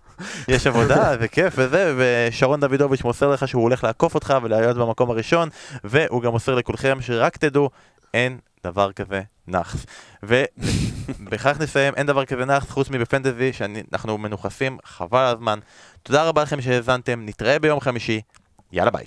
Speaker 1: יש עבודה, זה כיף וזה, ושרון דוידוביץ' מוסר לך שהוא הולך לעקוף אותך ולהיות במקום הראשון, והוא גם מוסר לכולכם שרק תדעו, אין דבר כזה נאחס. ובכך נסיים, אין דבר כזה נאחס חוץ מבפנטזי, שאנחנו מנוכסים, חבל הזמן. תודה רבה לכם שהאזנתם, נתראה ביום חמישי, יאללה ביי.